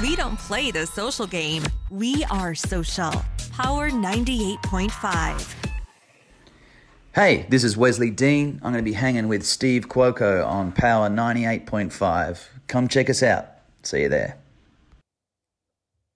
We don't play the social game. We are social. Power 98.5. Hey, this is Wesley Dean. I'm going to be hanging with Steve Cuoco on Power 98.5. Come check us out. See you there.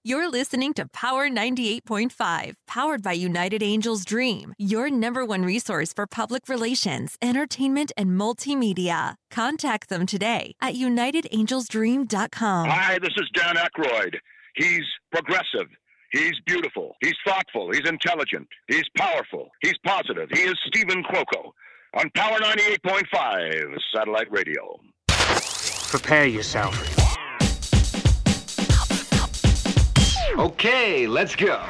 You're listening to Power 98.5, powered by United Angels Dream, your number one resource for public relations, entertainment, and multimedia. Contact them today at unitedangelsdream.com. Hi, this is Dan Aykroyd. He's progressive. He's beautiful. He's thoughtful. He's intelligent. He's powerful. He's positive. He is Stephen Cuoco on Power 98.5 satellite radio. Prepare yourself. Okay, let's go.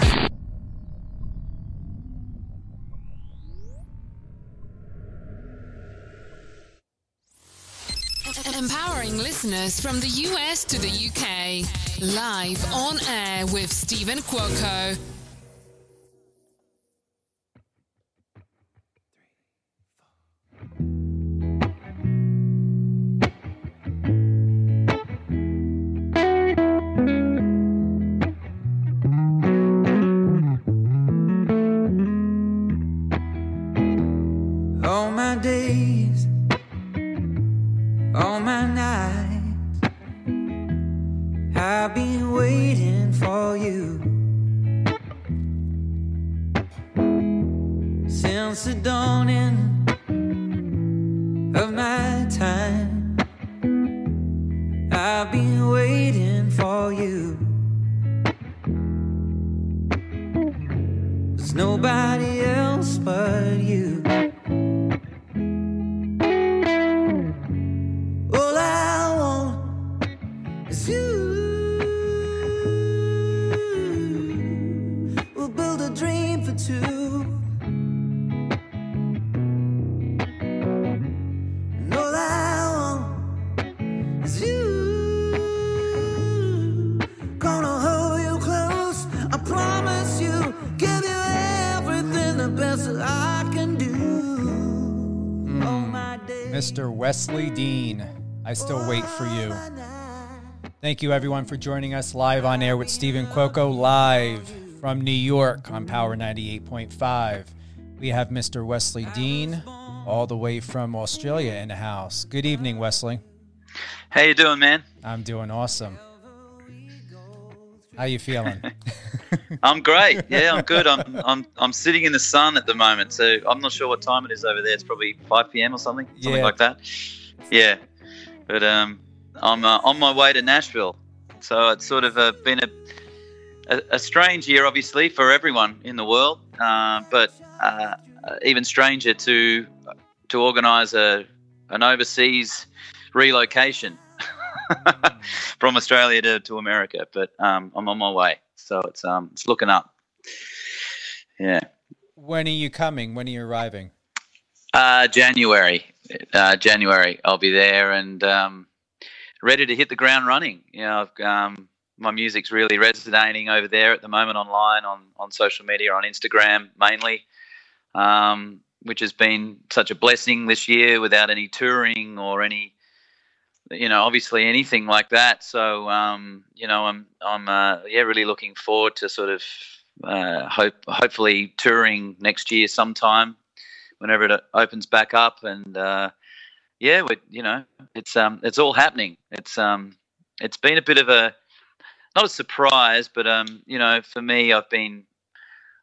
Empowering listeners from the US to the UK. Live on air with Stephen Cuoco. My days, all my nights, I've been waiting for you. Since the dawning of my time, I've been waiting for you. There's nobody else but you. Mr. Wesley Dean. I still wait for you. Thank you, everyone, for joining us live on air with Stephen Cuoco, live from New York on Power 98.5. We have Mr. Wesley Dean, all the way from Australia, in the house. Good evening, Wesley. How you doing, man? I'm doing awesome. How you feeling? I'm great. Yeah, I'm good. I'm I'm I'm sitting in the sun at the moment, so I'm not sure what time it is over there. It's probably 5 p.m. or something, something Yeah. like that. Yeah, but um, I'm uh, on my way to Nashville, so it's sort of uh, been a, a a strange year, obviously, for everyone in the world, uh, but uh, uh, even stranger to to organise a an overseas relocation from Australia to, to America. But um, I'm on my way, so it's um it's looking up. Yeah. when are you coming? When are you arriving? Uh, January, uh, January, I'll be there and um, ready to hit the ground running. You know, I've, um, my music's really resonating over there at the moment online on on social media, on Instagram mainly, um, which has been such a blessing this year without any touring or any, you know, obviously anything like that. So, um, you know, I'm I'm uh, yeah really looking forward to sort of uh, hope hopefully touring next year sometime whenever it opens back up and uh, yeah we you know it's um it's all happening it's um it's been a bit of a not a surprise but um you know for me I've been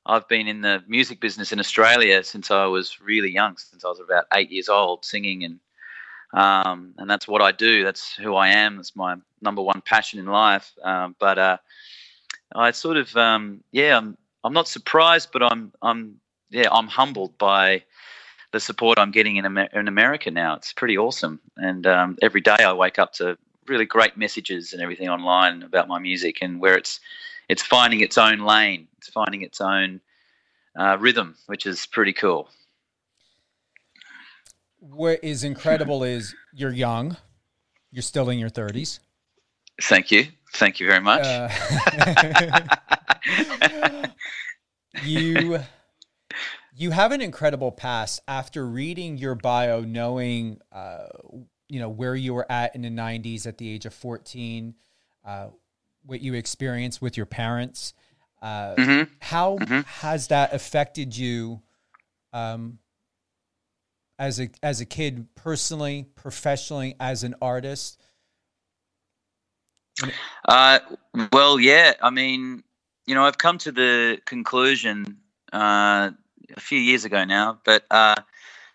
I've been in the music business in Australia since I was really young since I was about 8 years old singing and um and that's what I do that's who I am it's my number one passion in life um, but uh I sort of um yeah I'm I'm not surprised but I'm I'm yeah I'm humbled by the support I'm getting in, Amer- in America now. It's pretty awesome. And um, every day I wake up to really great messages and everything online about my music and where it's it's finding its own lane. It's finding its own uh, rhythm, which is pretty cool. What is incredible is you're young, you're still in your 30s. Thank you. Thank you very much. Uh, you you have an incredible past after reading your bio knowing uh, you know where you were at in the 90s at the age of 14 uh, what you experienced with your parents. Uh, Mhm. How Mhm. has that affected you um, as a as a kid, personally, professionally, as an artist? Uh, well, yeah. I mean, you know, I've come to the conclusion uh, a few years ago now, but uh,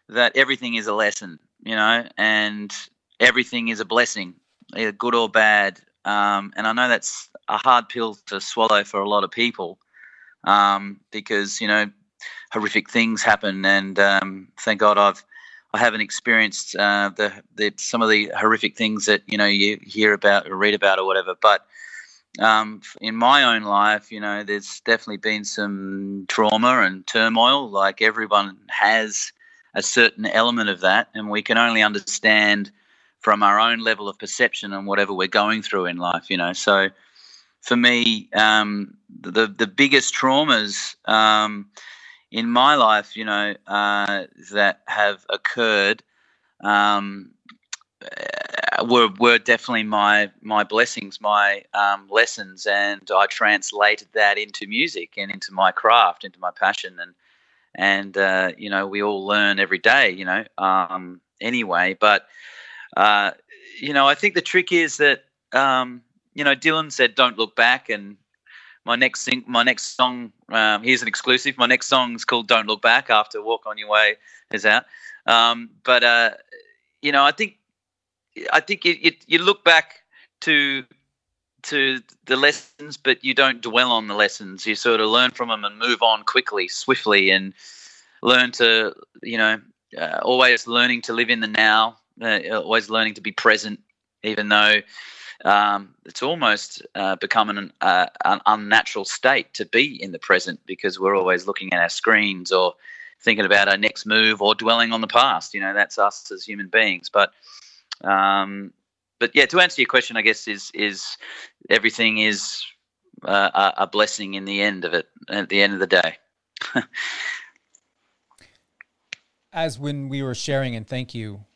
that everything is a lesson, you know, and everything is a blessing, either good or bad. Um, and I know that's a hard pill to swallow for a lot of people um, because you know horrific things happen, and um, thank God I've I haven't experienced uh, the, the some of the horrific things that you know you hear about or read about or whatever. But um, in my own life, you know, there's definitely been some trauma and turmoil. Like everyone has a certain element of that, and we can only understand from our own level of perception and whatever we're going through in life. You know, so for me, um, the the biggest traumas. Um, in my life, you know, uh, that have occurred um, were were definitely my my blessings, my um, lessons, and I translated that into music and into my craft, into my passion, and and uh, you know, we all learn every day, you know. Um, anyway, but uh, you know, I think the trick is that um, you know, Dylan said, "Don't look back," and my next sing, my next song. Um, here's an exclusive. My next song is called "Don't Look Back." After "Walk on Your Way" is out. Um, but uh, you know, I think I think you, you, you look back to to the lessons, but you don't dwell on the lessons. You sort of learn from them and move on quickly, swiftly, and learn to you know uh, always learning to live in the now. Uh, always learning to be present, even though um, it's almost uh, become an, uh, an unnatural state to be in the present because we're always looking at our screens or thinking about our next move or dwelling on the past. You know, that's us as human beings. But um, but yeah, to answer your question, I guess is is everything is uh, a, a blessing in the end of it. At the end of the day. As when we were sharing, and thank you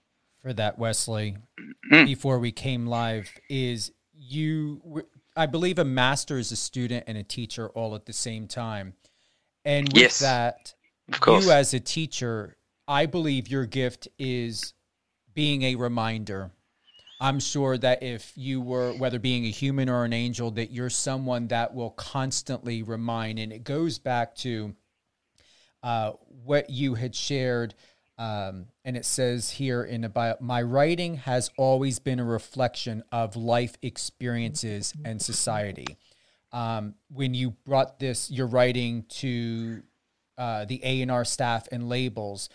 for that, Wesley. Mm. Before we came live, is you? I believe a master is a student and a teacher all at the same time, and with Yes, that, you as a teacher, I believe your gift is being a reminder. I'm sure that if you were, whether being a human or an angel, that you're someone that will constantly remind. And it goes back to uh, what you had shared. Um, and it says here in the bio, my writing has always been a reflection of life experiences and society. Um, when you brought this, your writing to uh, the A and R staff and labels,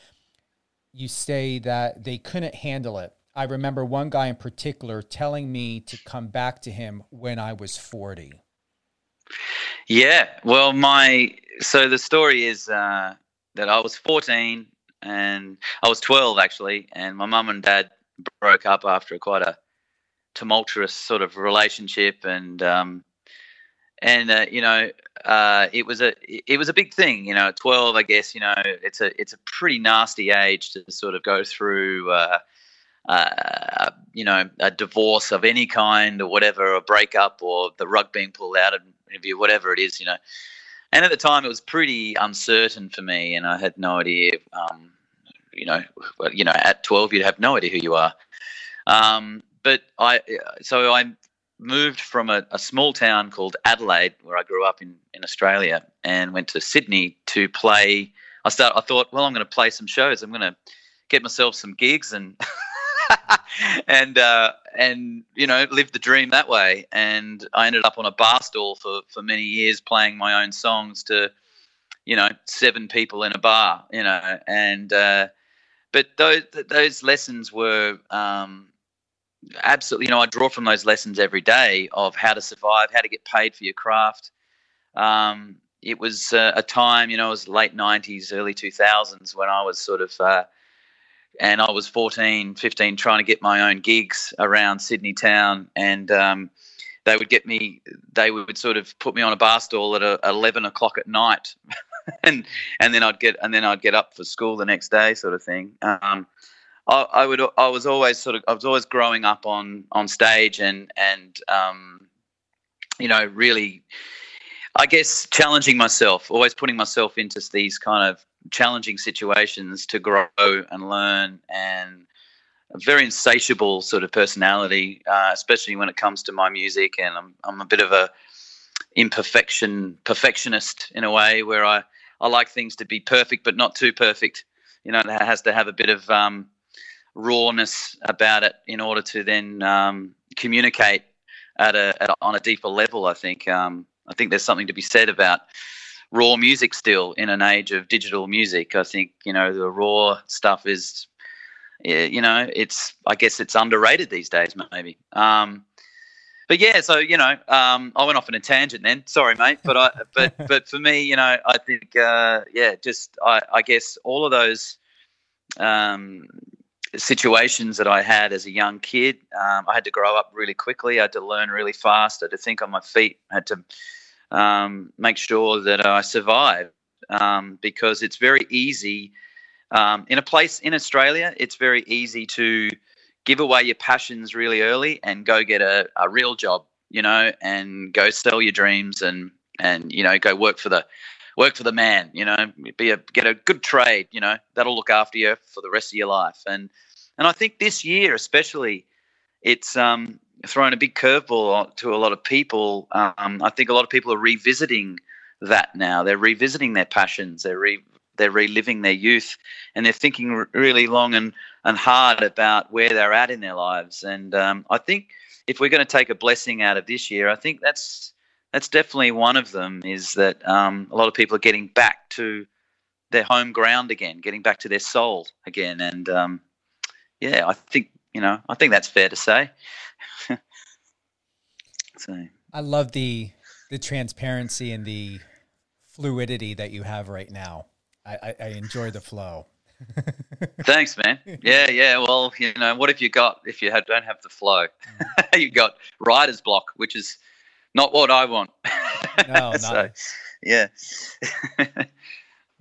you say that they couldn't handle it. I remember one guy in particular telling me to come back to him when I was 40. Yeah, well, my so the story is uh, that I was 14 and I was 12 actually, and my mum and dad broke up after quite a tumultuous sort of relationship, and um, and uh, you know, uh, it was a it was a big thing. You know, 12, I guess. You know, it's a it's a pretty nasty age to sort of go through. Uh, uh, you know, a divorce of any kind or whatever, a breakup or the rug being pulled out of you, whatever it is, you know. And at the time, it was pretty uncertain for me, and I had no idea. Um, you know, well, you know, at twelve, you'd have no idea who you are. Um, but I, so I moved from a, a small town called Adelaide, where I grew up in in Australia, and went to Sydney to play. I start. I thought, well, I'm going to play some shows. I'm going to get myself some gigs and and uh, and you know live the dream that way. And I ended up on a bar stool for for many years, playing my own songs to you know seven people in a bar. You know, and uh, but those those lessons were. Um, absolutely you know i draw from those lessons every day of how to survive how to get paid for your craft um, it was uh, a time you know it was late 90s early 2000s when i was sort of uh, and I was 14, 15, trying to get my own gigs around Sydney town, and um, they would get me. They would sort of put me on a bar stool at a, 11 o'clock at night, and and then I'd get and then I'd get up for school the next day, sort of thing. Um, I, I would. I was always sort of. I was always growing up on on stage, and and um, you know, really, I guess, challenging myself, always putting myself into these kind of challenging situations to grow and learn and a very insatiable sort of personality, uh, especially when it comes to my music. And I'm, I'm a bit of a imperfection perfectionist in a way where I, I like things to be perfect, but not too perfect. You know, it has to have a bit of um, rawness about it in order to then um, communicate at a, at a, on a deeper level. I think um, I think there's something to be said about raw music still in an age of digital music. I think you know the raw stuff is, you know, it's I guess it's underrated these days maybe. Um, but yeah, so you know, um, I went off on a tangent then. Sorry, mate, but I but but for me, you know, I think uh, yeah, just I, I guess all of those um, situations that I had as a young kid. Um, I had to grow up really quickly. I had to learn really fast. I had to think on my feet. I had to um, make sure that I survive um, because it's very easy um, in a place in Australia. It's very easy to give away your passions really early and go get a, a real job, you know, and go sell your dreams and and you know go work for the work for the man, you know, be a get a good trade, you know, that'll look after you for the rest of your life. And and I think this year especially, it's um, thrown a big curveball to a lot of people. Um, I think a lot of people are revisiting that now. They're revisiting their passions. They're re- they're reliving their youth, and they're thinking really long and and hard about where they're at in their lives. And um, I think if we're going to take a blessing out of this year, I think that's that's definitely one of them. Is that um, a lot of people are getting back to their home ground again, getting back to their soul again, and um, yeah, I think you know, I think that's fair to say. so I love the the transparency and the fluidity that you have right now. I, I, I enjoy the flow. Thanks, man. Yeah, yeah. Well, you know, what have you got if you have, don't have the flow? Mm. you got writer's block, which is not what I want. No, not. yeah.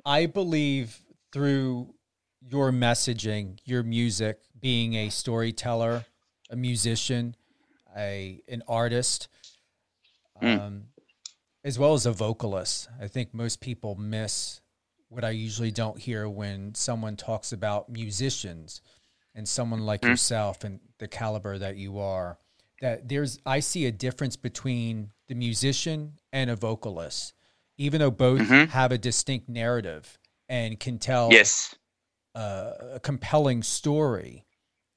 I believe through your messaging, your music, being a storyteller, a musician, a an artist, mm. um, as well as a vocalist. I think most people miss what I usually don't hear when someone talks about musicians and someone like mm. yourself and the caliber that you are. That there's, I see a difference between the musician and a vocalist, even though both mm-hmm. have a distinct narrative and can tell yes uh, a compelling story,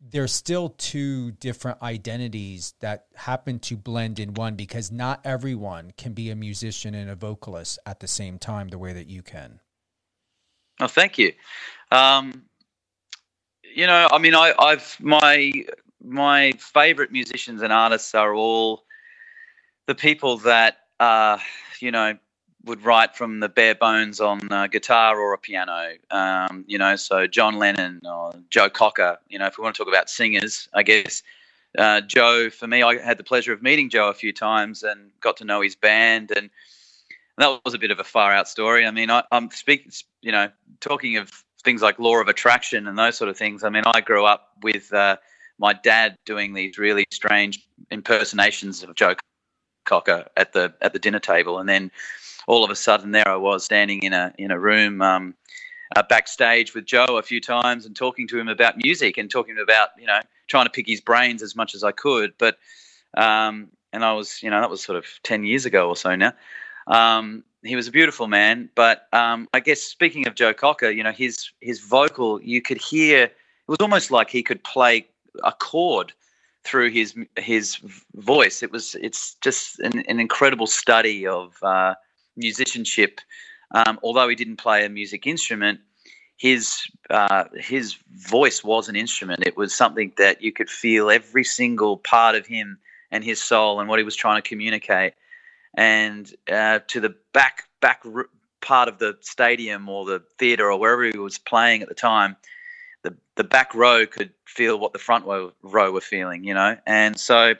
there's still two different identities that happen to blend in one because not everyone can be a musician and a vocalist at the same time the way that you can. Oh, thank you. Um, you know, I mean, I, I've my my favorite musicians and artists are all the people that uh, you know would write from the bare bones on a guitar or a piano. Um, you know, so John Lennon or Joe Cocker. You know, if we want to talk about singers, I guess uh, Joe. For me, I had the pleasure of meeting Joe a few times and got to know his band, and that was a bit of a far out story. I mean, I, am speaking. You know, talking of things like law of attraction and those sort of things. I mean, I grew up with. Uh, my dad doing these really strange impersonations of Joe Cocker at the at the dinner table, and then all of a sudden there I was standing in a in a room um, uh, backstage with Joe a few times and talking to him about music and talking about you know trying to pick his brains as much as I could. But um, and I was you know that was sort of ten years ago or so now. Um, he was a beautiful man, but um, I guess speaking of Joe Cocker, you know his his vocal you could hear it was almost like he could play a chord through his his voice. It was it's just an, an incredible study of uh, musicianship. Um, although he didn't play a music instrument, his uh, his voice was an instrument. It was something that you could feel every single part of him and his soul and what he was trying to communicate. And uh, to the back back part of the stadium or the theater or wherever he was playing at the time, the the back row could feel what the front row, row were feeling, you know. And so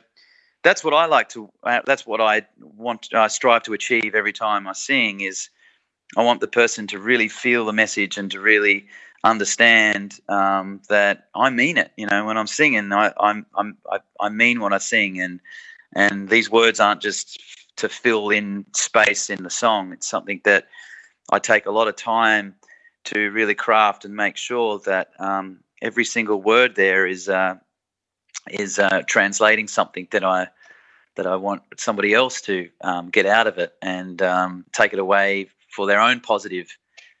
that's what I like to. Uh, that's what I want. I strive to achieve every time I sing. Is I want the person to really feel the message and to really understand um, that I mean it. You know, when I'm singing, I, I'm, I'm I, I mean what I sing, and and these words aren't just to fill in space in the song. It's something that I take a lot of time to really craft and make sure that um, every single word there is uh, is uh, translating something that I that I want somebody else to um, get out of it and um, take it away for their own positive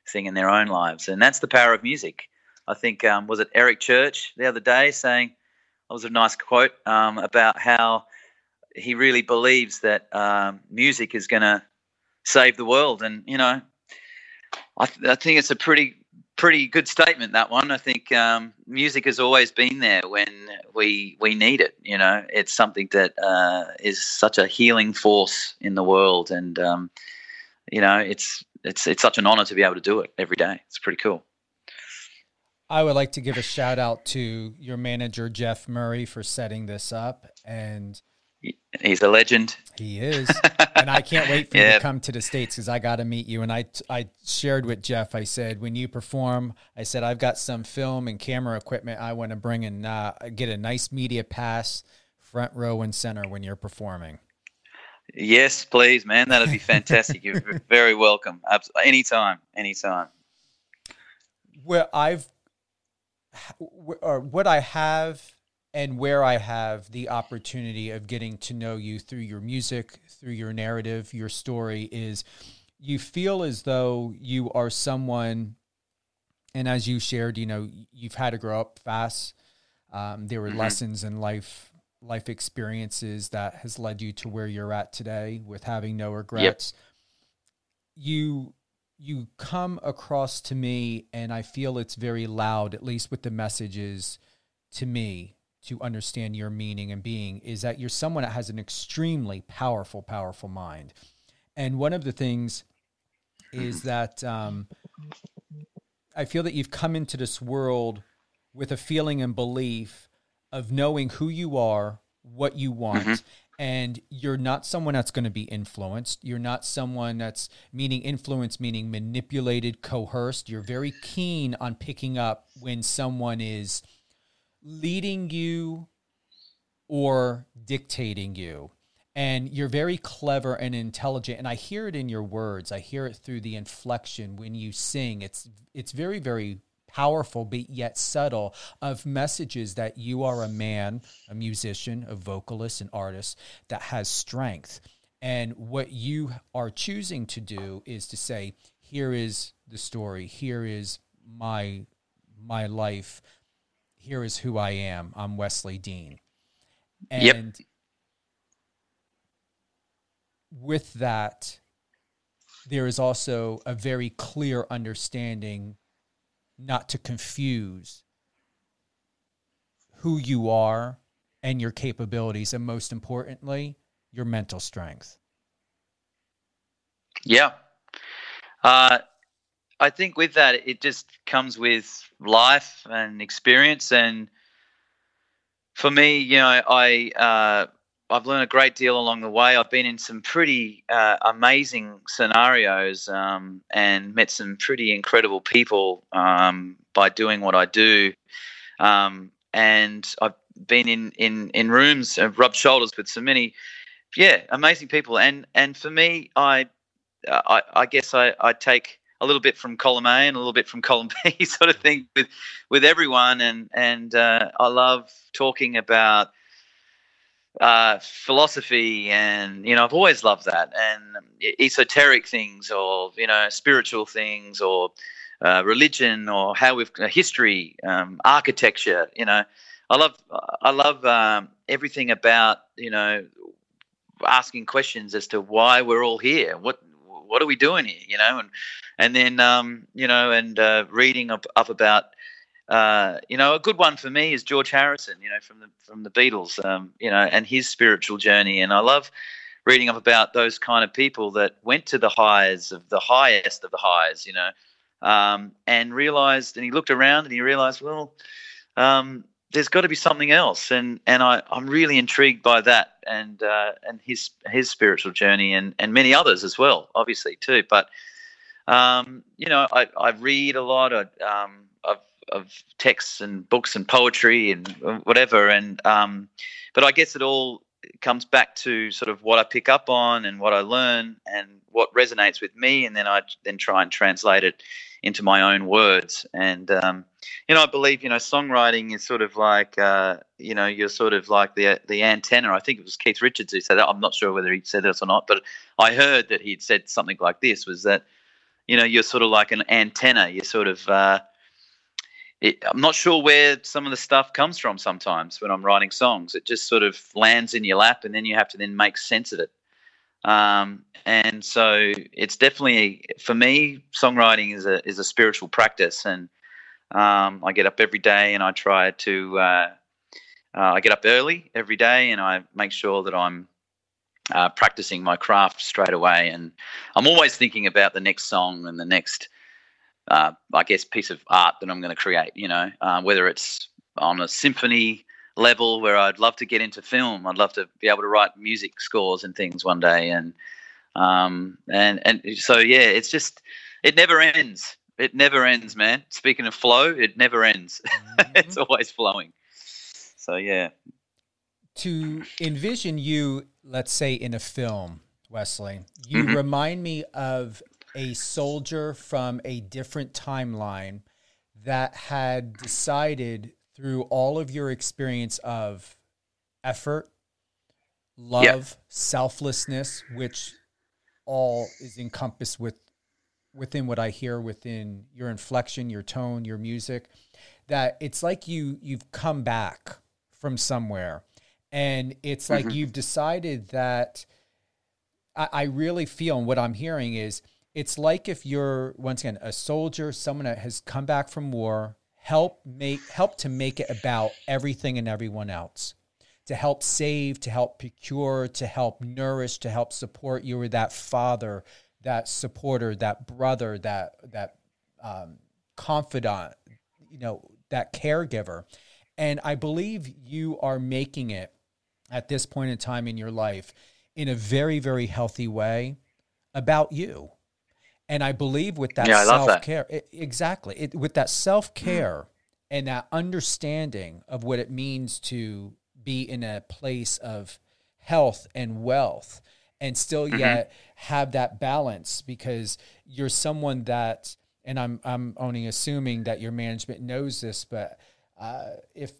thing in their own lives. And that's the power of music. I think um, was it Eric Church the other day saying that was a nice quote um, about how he really believes that um, music is going to save the world. And you know, I, th- I, think it's a pretty pretty good statement that one. I think um, music has always been there when we we need it. You know, it's something that uh, is such a healing force in the world, and um, you know, it's it's it's such an honor to be able to do it every day. It's pretty cool. I would like to give a shout out to your manager Jeff Murray for setting this up and he's a legend. He is, and I can't wait for you to come to the states because I got to meet you. And I I shared with Jeff. I said when you perform, I said I've got some film and camera equipment I want to bring and uh, get a nice media pass, front row and center when you're performing. Yes, please, man. That'd be fantastic. You're very welcome. Anytime, anytime. Well, I've, or what I have and where I have the opportunity of getting to know you through your music, through your narrative, your story is you feel as though you are someone, and as you shared, you know, you've had to grow up fast. Um, there were mm-hmm. lessons in life, life experiences that has led you to where you're at today with having no regrets. Yep. You you come across to me, and I feel it's very loud, at least with the messages to me to understand your meaning and being is that you're someone that has an extremely powerful, powerful mind. And one of the things is that um, I feel that you've come into this world with a feeling and belief of knowing who you are, what you want, mm-hmm. and you're not someone that's going to be influenced. You're not someone that's meaning influence, meaning manipulated, coerced. You're very keen on picking up when someone is leading you or dictating you. And you're very clever and intelligent. And I hear it in your words. I hear it through the inflection when you sing. It's it's very, very powerful, but yet subtle, of messages that you are a man, a musician, a vocalist, an artist that has strength. And what you are choosing to do is to say, here is the story, here is my my life here is who I am. I'm Wesley Dean. And yep. with that, there is also a very clear understanding not to confuse who you are and your capabilities, and most importantly, your mental strength. Yeah. Uh, I think with that, it just comes with life and experience. And for me, you know, I uh, I've learned a great deal along the way. I've been in some pretty uh, amazing scenarios um, and met some pretty incredible people um, by doing what I do. Um, and I've been in in in rooms, and rubbed shoulders with so many, yeah, amazing people. And and for me, I I, I guess I, I take a little bit from column A and a little bit from column B, sort of thing with with everyone. And and uh, I love talking about uh, philosophy, and you know, I've always loved that, and esoteric things, or you know, spiritual things, or uh, religion, or how we've uh, history, um, architecture. You know, I love I love um, everything about you know asking questions as to why we're all here. What what are we doing here? You know, and and then um, you know, and uh, reading up, up about. Uh, you know, a good one for me is George Harrison. You know, from the from the Beatles. Um, you know, and his spiritual journey. And I love reading up about those kind of people that went to the highs of the highest of the highs. You know, um, and realized, and he looked around and he realized, well, um, there's got to be something else, and and I I'm really intrigued by that, and uh, and his his spiritual journey, and and many others as well, obviously too. But um, you know, I I read a lot. Of um, of of texts and books and poetry and whatever, and um, but I guess it all it comes back to sort of what I pick up on and what I learn and what resonates with me, and then I then try and translate it into my own words. And um, you know, I believe you know songwriting is sort of like uh, you know you're sort of like the the antenna. I think it was Keith Richards who said that. I'm not sure whether he said this or not, but I heard that he'd said something like this: was that you know you're sort of like an antenna. You're sort of uh, it, I'm not sure where some of the stuff comes from sometimes when I'm writing songs. It just sort of lands in your lap, and then you have to then make sense of it. Um, and so it's definitely for me, songwriting is a is a spiritual practice, and um, I get up every day and I try to. Uh, uh, I get up early every day and I make sure that I'm uh, practicing my craft straight away. And I'm always thinking about the next song and the next uh, I guess, piece of art that I'm going to create. You know, uh, whether it's on a symphony level where I'd love to get into film, I'd love to be able to write music scores and things one day, and um, and and so yeah, it's just it never ends. It never ends, man. Speaking of flow, it never ends. Mm-hmm. it's always flowing. So yeah. To envision you, let's say in a film, Wesley, you mm-hmm. remind me of a soldier from a different timeline that had decided through all of your experience of effort, love, yep. selflessness, which all is encompassed with within what I hear within your inflection, your tone, your music, that it's like you you've come back from somewhere. And it's like mm-hmm. you've decided that I, I really feel and what I'm hearing is it's like if you're once again a soldier, someone that has come back from war, help make help to make it about everything and everyone else. To help save, to help procure, to help nourish, to help support. You were that father, that supporter, that brother, that that um, confidant, you know, that caregiver. And I believe you are making it at this point in time in your life in a very, very healthy way about you and I believe with that yeah, self care, exactly, it, with that self care mm. and that understanding of what it means to be in a place of health and wealth and still mm-hmm. yet have that balance because you're someone that and I'm I'm only assuming that your management knows this but uh, if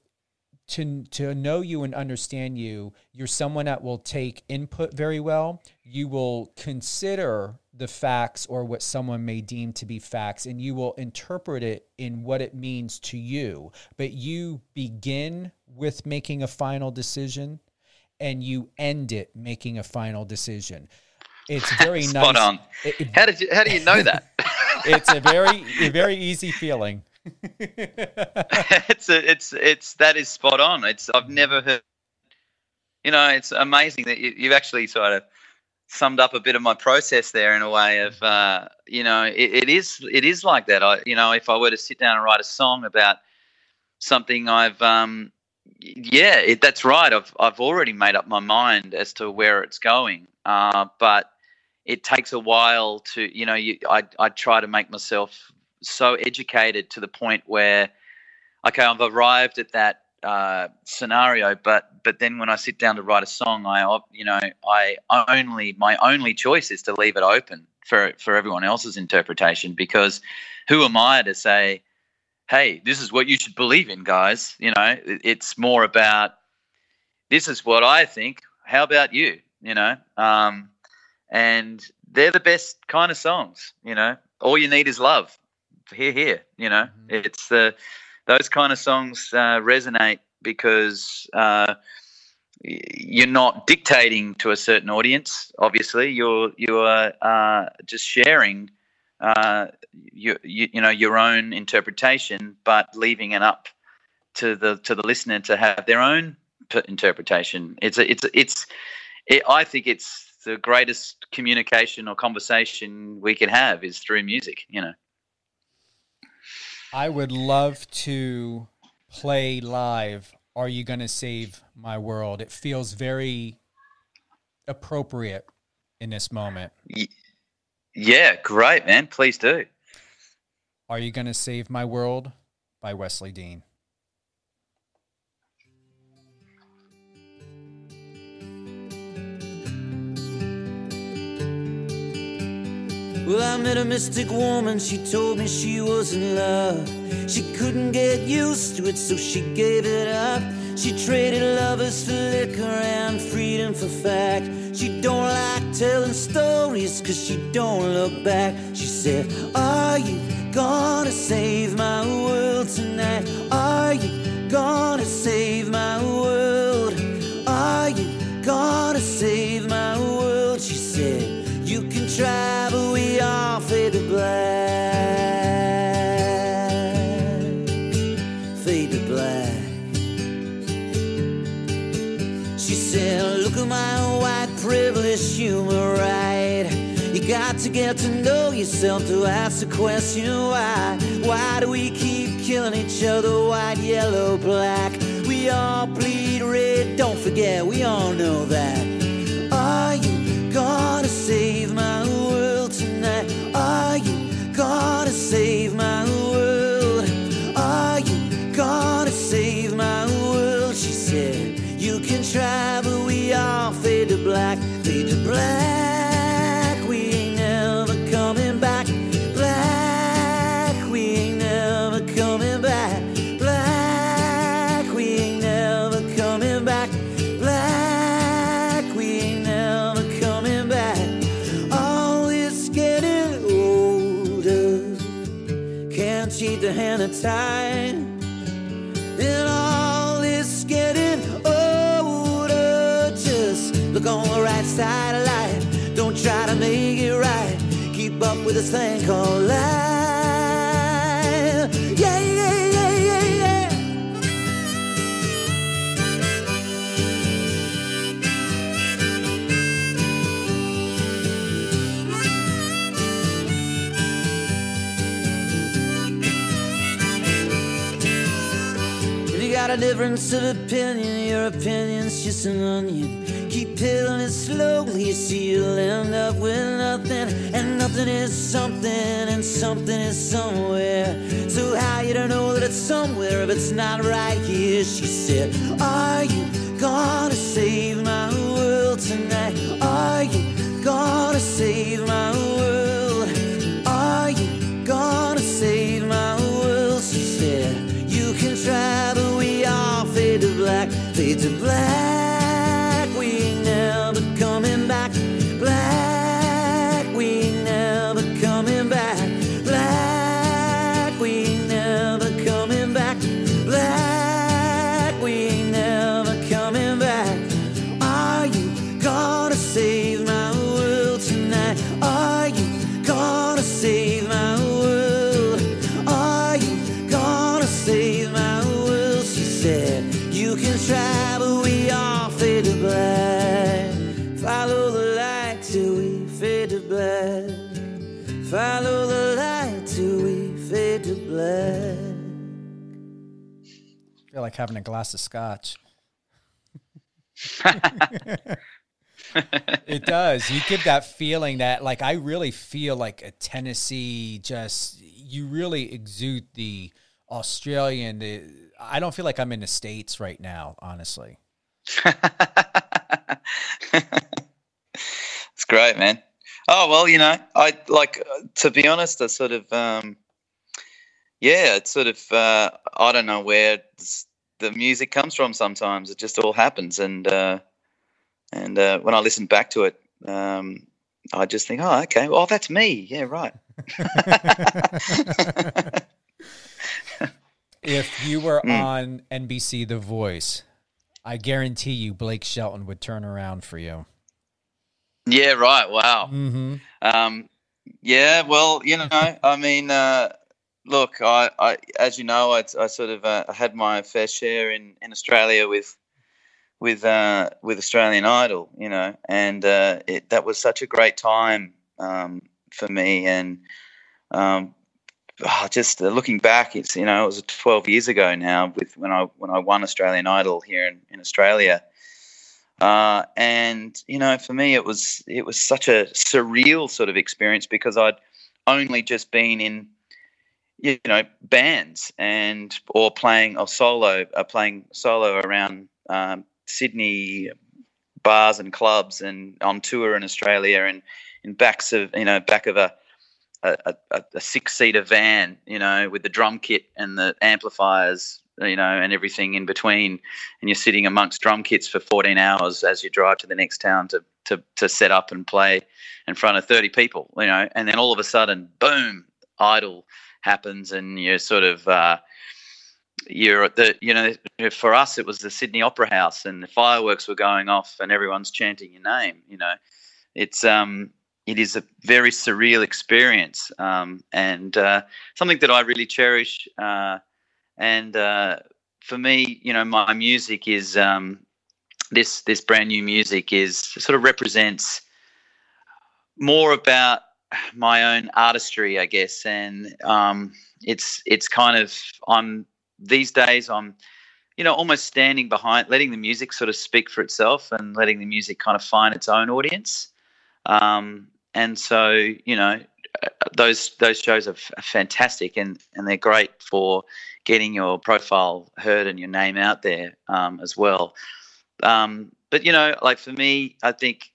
to to know you and understand you you're someone that will take input very well you will consider the facts or what someone may deem to be facts and you will interpret it in what it means to you. But you begin with making a final decision and you end it making a final decision. It's very Spot nice. on. It, how did you how do you know that? It's a very a very easy feeling. It's a, it's it's that is spot on. It's i've never heard you know it's amazing that you, you've actually sort of summed up a bit of my process there in a way of uh, you know it, it is it is like that. I you know if I were to sit down and write a song about something I've um, yeah it, that's right I've I've already made up my mind as to where it's going uh, but it takes a while to you know you, I I try to make myself so educated to the point where okay I've arrived at that uh, scenario, but but then when I sit down to write a song, I you know I only my only choice is to leave it open for for everyone else's interpretation because who am I to say, hey, this is what you should believe in, guys? You know, it's more about this is what I think. How about you? You know, um, and they're the best kind of songs. You know, all you need is love. Here, here. You know, mm-hmm. it's the those kind of songs uh, resonate because uh, you're not dictating to a certain audience. Obviously, you're you are uh, just sharing uh, you, you, you know your own interpretation, but leaving it up to the to the listener to have their own interpretation. It's it's it's it, I think it's the greatest communication or conversation we can have is through music. You know. I would love to play live Are You Gonna Save My World? It feels very appropriate in this moment. Yeah, great, man. Please do. Are You Gonna Save My World by Wesley Dean. Well, I met a mystic woman, she told me she was in love. She couldn't get used to it, so she gave it up. She traded lovers for liquor and freedom for fact. She don't like telling stories, cause she don't look back. She said, Are you gonna save my world tonight? Are you gonna save my world? Are you gonna save my world? She said, but we all fade to black. Fade to black. She said, Look at my white privilege humor, right? You got to get to know yourself to ask the question why. Why do we keep killing each other? White, yellow, black. We all bleed red, don't forget, we all know that. Are you gonna gonna save my world? Are you gonna save my world? She said, You can try, but we all fade to black, fade to black. Time. And all this getting older. Just look on the right side of life. Don't try to make it right. Keep up with this thing called life. Difference of opinion, your opinion's just an onion. Keep peeling it slowly, see you'll end up with nothing. And nothing is something, and something is somewhere. So how you don't know that it's somewhere if it's not right here? She said, Are you gonna save my world tonight? Are you gonna save my world? Black. Like having a glass of scotch. it does. You give that feeling that, like, I really feel like a Tennessee. Just you really exude the Australian. The, I don't feel like I'm in the states right now, honestly. It's great, man. Oh well, you know, I like uh, to be honest. I sort of, um, yeah, it's sort of. Uh, I don't know where the music comes from. Sometimes it just all happens, and uh, and uh, when I listen back to it, um, I just think, oh, okay, well, that's me. Yeah, right. If you were Mm. on NBC The Voice, I guarantee you Blake Shelton would turn around for you. Yeah, right. Wow. Mm-hmm. Um, yeah, well, you know, I mean, uh, look, I, I, as you know, I, I sort of uh, had my fair share in, in Australia with with uh, with Australian Idol, you know, and uh, it, that was such a great time um, for me. And um, ah, just uh, looking back, it's you know, it was 12 years ago now with when I when I won Australian Idol here in, in Australia. Uh, and you know, for me, it was it was such a surreal sort of experience because I'd only just been in, you know, bands and or playing or solo, uh, playing solo around um, Sydney bars and clubs and on tour in Australia and in backs of you know back of a a, a, a six seater van, you know, with the drum kit and the amplifiers, you know, and everything in between, and you're sitting amongst drum kits for 14 hours as you drive to the next town to to to set up and play in front of 30 people, you know, and then all of a sudden, boom, idol happens, and you're sort of uh, you're at the you know for us it was the Sydney Opera House, and the fireworks were going off, and everyone's chanting your name, you know, it's um it is a very surreal experience um, and uh, something that I really cherish. Uh, and uh, for me, you know, my music is um, this this brand new music is sort of represents more about my own artistry, I guess, and um, it's it's kind of I'm these days I'm you know almost standing behind, letting the music sort of speak for itself and letting the music kind of find its own audience. Um, and so you know those those shows are, f- are, fantastic and and they're great for getting your profile heard and your name out there um, as well. Um, but you know, like for me, I think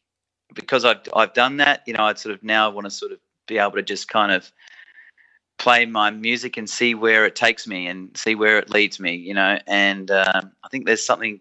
because I've I've done that, you know, I'd sort of now want to sort of be able to just kind of play my music and see where it takes me and see where it leads me, you know. And um, I think there's something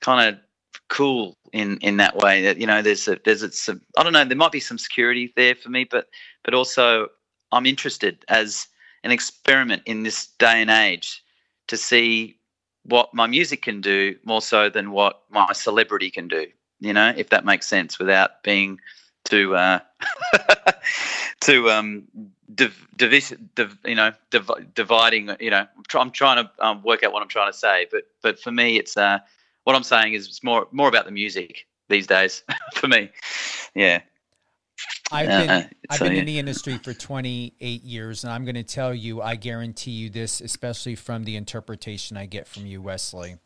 kind of cool in in that way that you know there's a there's some I don't know there might be some security there for me but but also I'm interested as an experiment in this day and age to see what my music can do more so than what my celebrity can do you know if that makes sense without being too uh too um div, div, div, you know div, dividing you know I'm, I'm trying to um, work out what I'm trying to say but but for me it's uh what I'm saying is it's more more about the music these days for me. Yeah. I've been uh, I've so, been yeah. in the industry for 28 years, and I'm going to tell you, I guarantee you this, especially from the interpretation I get from you, Wesley.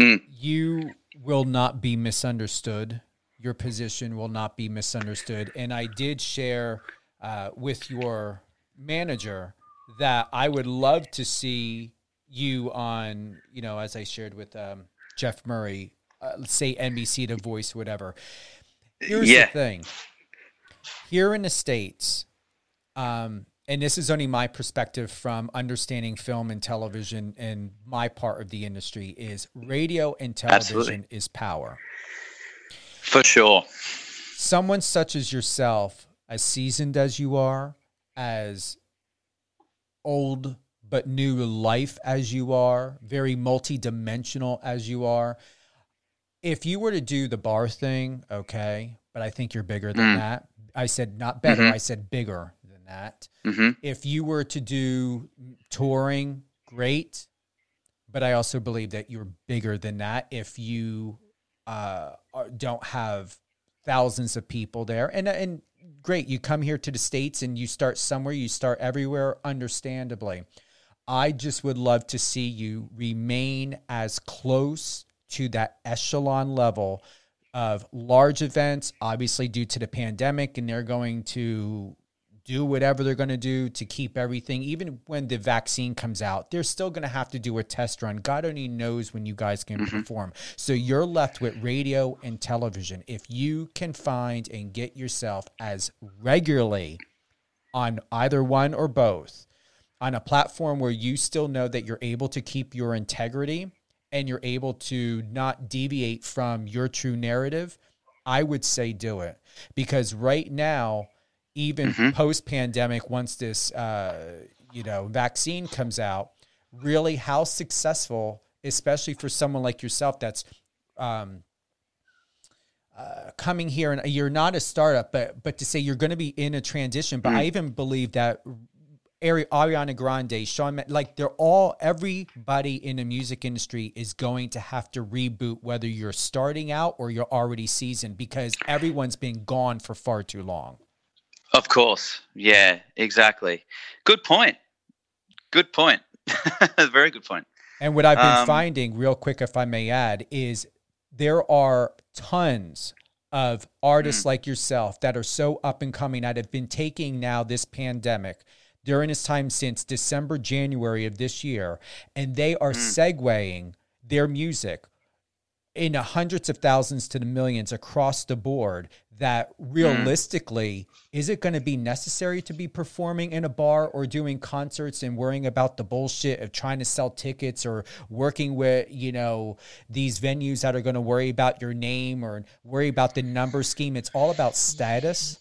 Mm. You will not be misunderstood. Your position will not be misunderstood. And I did share uh, with your manager that I would love to see you on, you know, as I shared with um, Jeff Murray, uh, say NBC to voice whatever. Here's yeah. the thing. Here in the states, um, and this is only my perspective from understanding film and television and my part of the industry is radio and television Absolutely. is power. For sure. Someone such as yourself, as seasoned as you are, as old but new life as you are, very multidimensional as you are. If you were to do the bar thing, okay, but I think you're bigger than mm. that. I said not better, mm-hmm. I said bigger that. Mm-hmm. If you were to do touring, great, but I also believe that you're bigger than that if you uh, don't have thousands of people there. And and great, you come here to the states and you start somewhere, you start everywhere, understandably. I just would love to see you remain as close to that echelon level of large events, obviously, due to the pandemic, and they're going to do whatever they're going to do to keep everything. Even when the vaccine comes out, they're still going to have to do a test run. God only knows when you guys can mm-hmm. perform. So you're left with radio and television. If you can find and get yourself as regularly on either one or both on a platform where you still know that you're able to keep your integrity and you're able to not deviate from your true narrative, I would say do it. Because right now, even mm-hmm. post pandemic, once this uh, you know vaccine comes out, really how successful, especially for someone like yourself that's um, uh, coming here and you're not a startup, but but to say you're going to be in a transition. But mm. I even believe that Ari, Ariana Grande, Shawn, like they're all everybody in the music industry is going to have to reboot whether you're starting out or you're already seasoned because everyone's been gone for far too long. Of course. Yeah, exactly. Good point. Good point. Very good point. And what I've been um, finding, real quick, if I may add, is there are tons of artists mm. like yourself that are so up and coming that have been taking now this pandemic during this time since December, January of this year, and they are mm. segueing their music in the hundreds of thousands to the millions across the board that hmm. realistically is it going to be necessary to be performing in a bar or doing concerts and worrying about the bullshit of trying to sell tickets or working with you know these venues that are going to worry about your name or worry about the number scheme it's all about status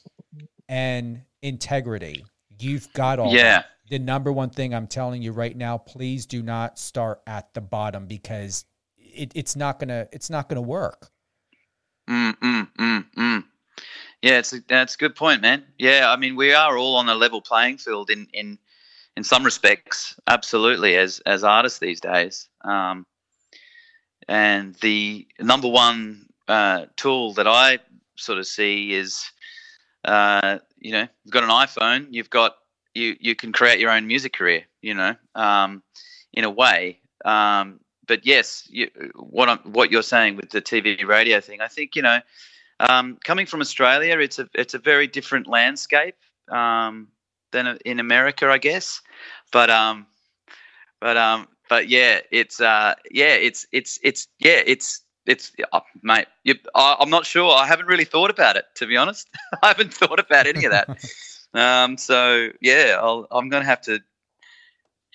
and integrity you've got all Yeah. that. the number one thing i'm telling you right now please do not start at the bottom because it, it's not gonna it's not gonna work Mm, mm, mm, mm. Yeah, it's a, that's a good point, man. Yeah, I mean, we are all on a level playing field in in in some respects, absolutely, as as artists these days. Um, and the number one uh, tool that I sort of see is, uh, you know, you've got an iPhone, you've got you you can create your own music career, you know, um, in a way. Um, but yes, you, what I'm, what you're saying with the TV radio thing, I think you know, um, coming from Australia, it's a it's a very different landscape um, than in America, I guess. But um, but um, but yeah, it's uh, yeah, it's it's it's yeah, it's it's uh, mate. You, I, I'm not sure. I haven't really thought about it, to be honest. I haven't thought about any of that. um, so yeah, I'll, I'm going to have to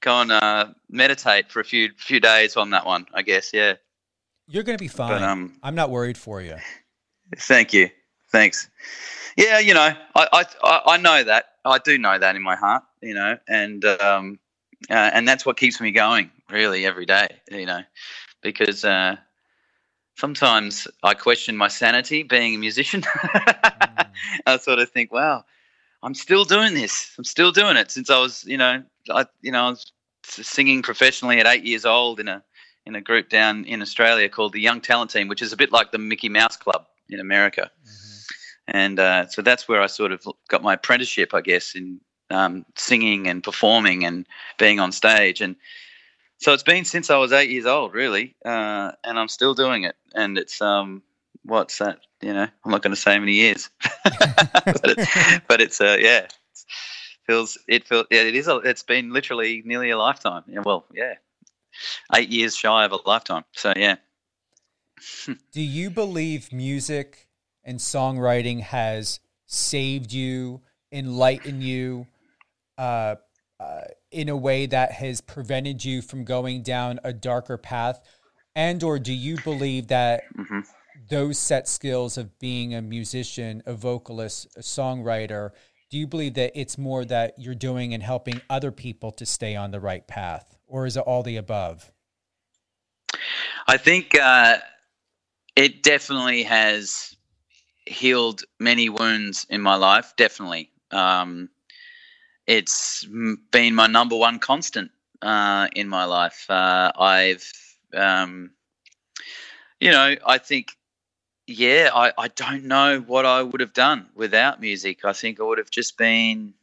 go and uh, meditate for a few few days on that one. I guess. Yeah. you're gonna be fine um, i'm not worried for you Thank you. Thanks. Yeah, you know, I, I I know that. I do know that in my heart, you know, and um, uh, and that's what keeps me going really every day, you know, because uh, sometimes I question my sanity being a musician. I sort of think, wow, I'm still doing this. I'm still doing it since I was, you know, I you know, I was singing professionally at eight years old in a in a group down in Australia called the Young Talent Team, which is a bit like the Mickey Mouse Club in America. And uh, so that's where I sort of got my apprenticeship, I guess, in um, singing and performing and being on stage. And so it's been since I was eight years old, really, uh, and I'm still doing it. And it's um, what's that? You know, I'm not going to say how many years, but, it, but it's uh, yeah, it's, feels it feels yeah, it is. A, it's been literally nearly a lifetime. Yeah, well, yeah, eight years shy of a lifetime. So yeah. Do you believe music and songwriting has saved you, enlightened you, uh, uh, in a way that has prevented you from going down a darker path? And or do you believe that Mhm. Those set skills of being a musician, a vocalist, a songwriter, do you believe that it's more that you're doing and helping other people to stay on the right path? Or is it all the above? I think uh, it definitely has healed many wounds in my life. Definitely, um, it's been my number one constant uh, in my life. Uh, I've, um, you know, I think, yeah, I, I don't know what I would have done without music. I think I would have just been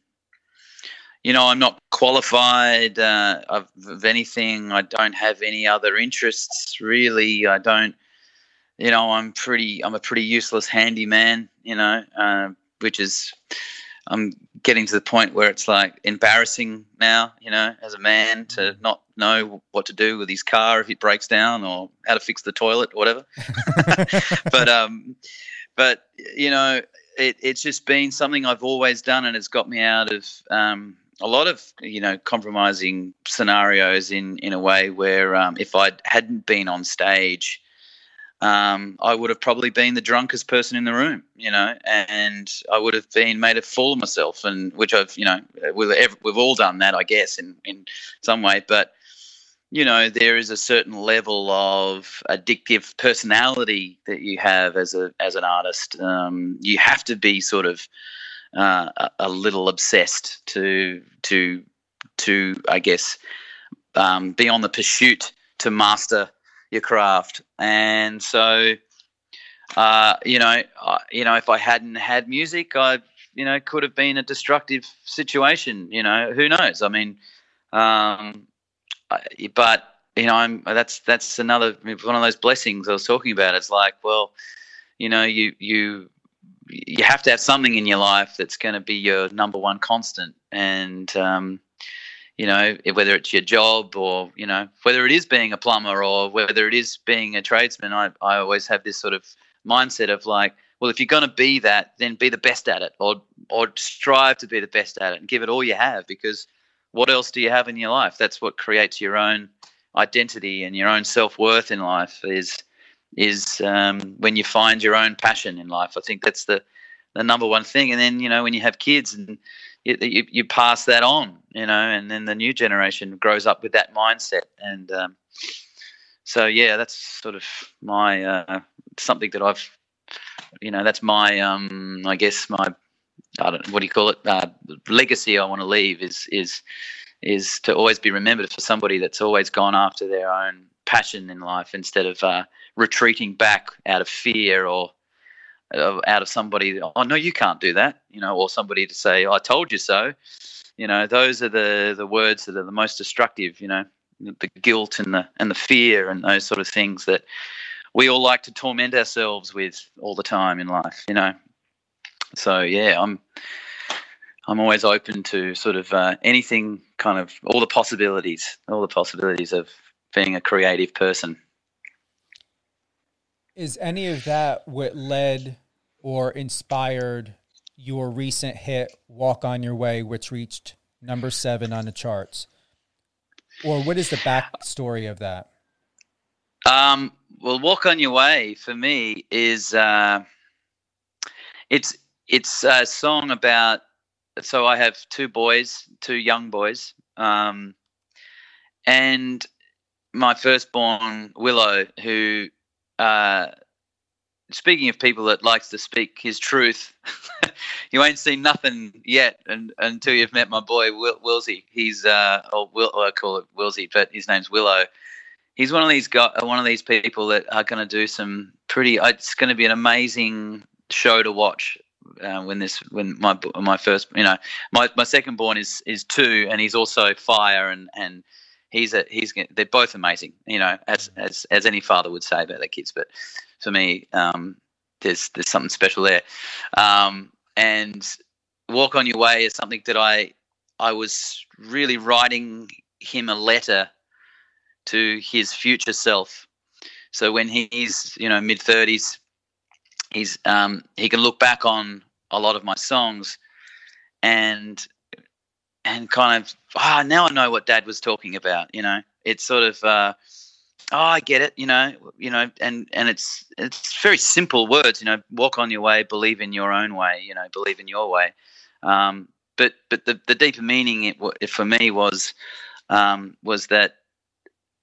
you know, I'm not qualified uh, of, of anything. I don't have any other interests really. I don't, you know, I'm pretty. I'm a pretty useless handyman. You know, uh, which is, I'm getting to the point where it's like embarrassing now. You know, as a man to not know what to do with his car if it breaks down or how to fix the toilet or whatever. but um, but you know, it, it's just been something I've always done, and it's got me out of um, a lot of you know compromising scenarios in in a way where um, if I hadn't been on stage, um, I would have probably been the drunkest person in the room, you know, and I would have been made a fool of myself, and which I've you know we've we've all done that, I guess, in in some way, but. You know, there is a certain level of addictive personality that you have as a as an artist. Um, you have to be sort of uh, a, little obsessed to to to I guess um, be on the pursuit to master your craft. And so, uh, you know, I, you know, if I hadn't had music, I you know could have been a destructive situation. You know, who knows? I mean, um, but you know, I'm that's that's another one of those blessings I was talking about. It's like, well, you know, you you you have to have something in your life that's going to be your number one constant and um, you know, whether it's your job or, you know, whether it is being a plumber or whether it is being a tradesman, I, I always have this sort of mindset of like, well, if you're going to be that, then be the best at it or, or strive to be the best at it and give it all you have because what else do you have in your life? That's what creates your own identity and your own self worth in life is, is um, when you find your own passion in life. I think that's the, the number one thing. And then, you know, when you have kids and you, you, you, pass that on, you know, and then the new generation grows up with that mindset. And um, so, yeah, that's sort of my uh, something that I've, you know, that's my, um, I guess my, I don't what do you call it, uh, legacy I want to leave is is is to always be remembered for somebody that's always gone after their own passion in life instead of uh, retreating back out of fear or out of somebody, oh no, you can't do that, you know, or somebody to say, I told you so. You know, those are the the words that are the most destructive. You know, the guilt and the and the fear and those sort of things that we all like to torment ourselves with all the time in life. You know, so yeah, I'm I'm always open to sort of uh, anything, kind of all the possibilities, all the possibilities of being a creative person. Is any of that what led or inspired your recent hit "Walk on Your Way," which reached number seven on the charts? Or what is the backstory of that? Um, well, "Walk on Your Way" for me is uh, it's it's a song about. So I have two boys, two young boys, um, and my firstborn Willow, who uh, speaking of people that likes to speak his truth, you ain't seen nothing yet and, until you've met my boy Will, Willsy. He's uh, or Will, I call it Willsy, but his name's Willow. He's one of these one of these people that are going to do some pretty. It's going to be an amazing show to watch. Uh, when this, when my my first, you know, my, my second born is is two, and he's also fire and and he's a he's they're both amazing. You know, as as as any father would say about their kids. But for me, um, there's there's something special there. Um, and walk on your way is something that I I was really writing him a letter to his future self. So when he's you know mid thirties, he's um, he can look back on a lot of my songs and and kind of ah, now I know what Dad was talking about. You know, it's sort of uh, oh, I get it. You know, you know, and and it's it's very simple words. You know, walk on your way, believe in your own way. You know, believe in your way. Um, but but the the deeper meaning it, it for me was um, was that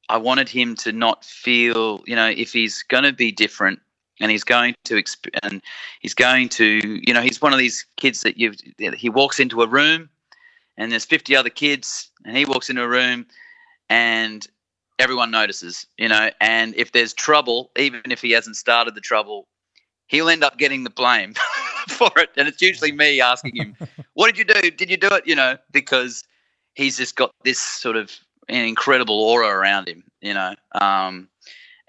I wanted him to not feel. You know, if he's going to be different. And he's going to exp- and he's going to, you know, he's one of these kids that you he walks into a room and there's 50 other kids and he walks into a room and everyone notices you know and if there's trouble even if he hasn't started the trouble he'll end up getting the blame for it. And it's usually me asking him what did you do? Did you do it? You know because he's just got this sort of an incredible aura around him you know um,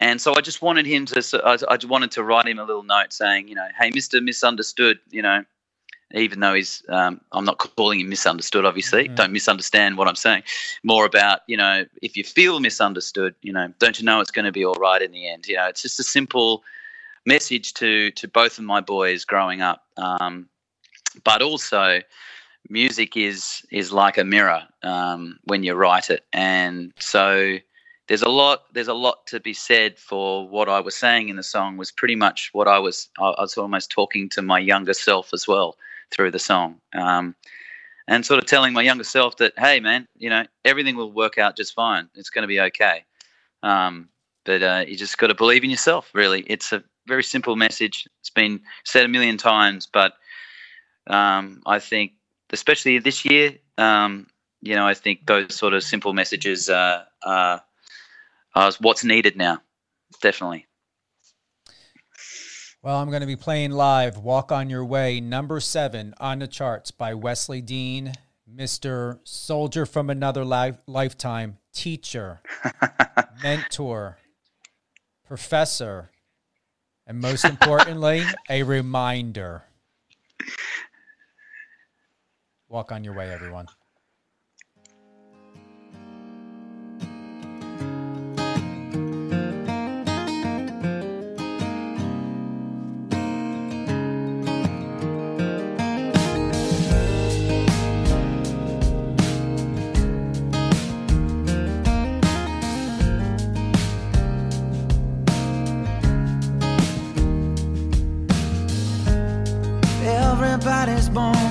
and so I just wanted him to, I, wanted to write him a little note saying, you know, hey, Mister Misunderstood, you know, even though he's um, I'm not calling him misunderstood. Obviously, mm-hmm. don't misunderstand what I'm saying. More about you know if you feel misunderstood, you know, don't you know it's going to be all right in the end? You know, it's just a simple message to to both of my boys growing up. Um, but also, music is is like a mirror um, when you write it, and so there's a lot there's a lot to be said for what I was saying in the song was pretty much what I was I was almost talking to my younger self as well through the song. Um, and sort of telling my younger self that, hey, man, you know, everything will work out just fine. It's going to be okay. Um, but uh, you just got to believe in yourself, really. It's a very simple message. It's been said a million times, but um, I think, especially this year, um, you know, I think those sort of simple messages uh, are, Uh, are what's needed now, definitely. Well, I'm going to be playing live Walk on Your Way, number seven on the charts by Wesley Dean, Mr. Soldier from Another li- Lifetime, teacher, mentor, professor, and most importantly, a reminder. Walk on your way, everyone. bon.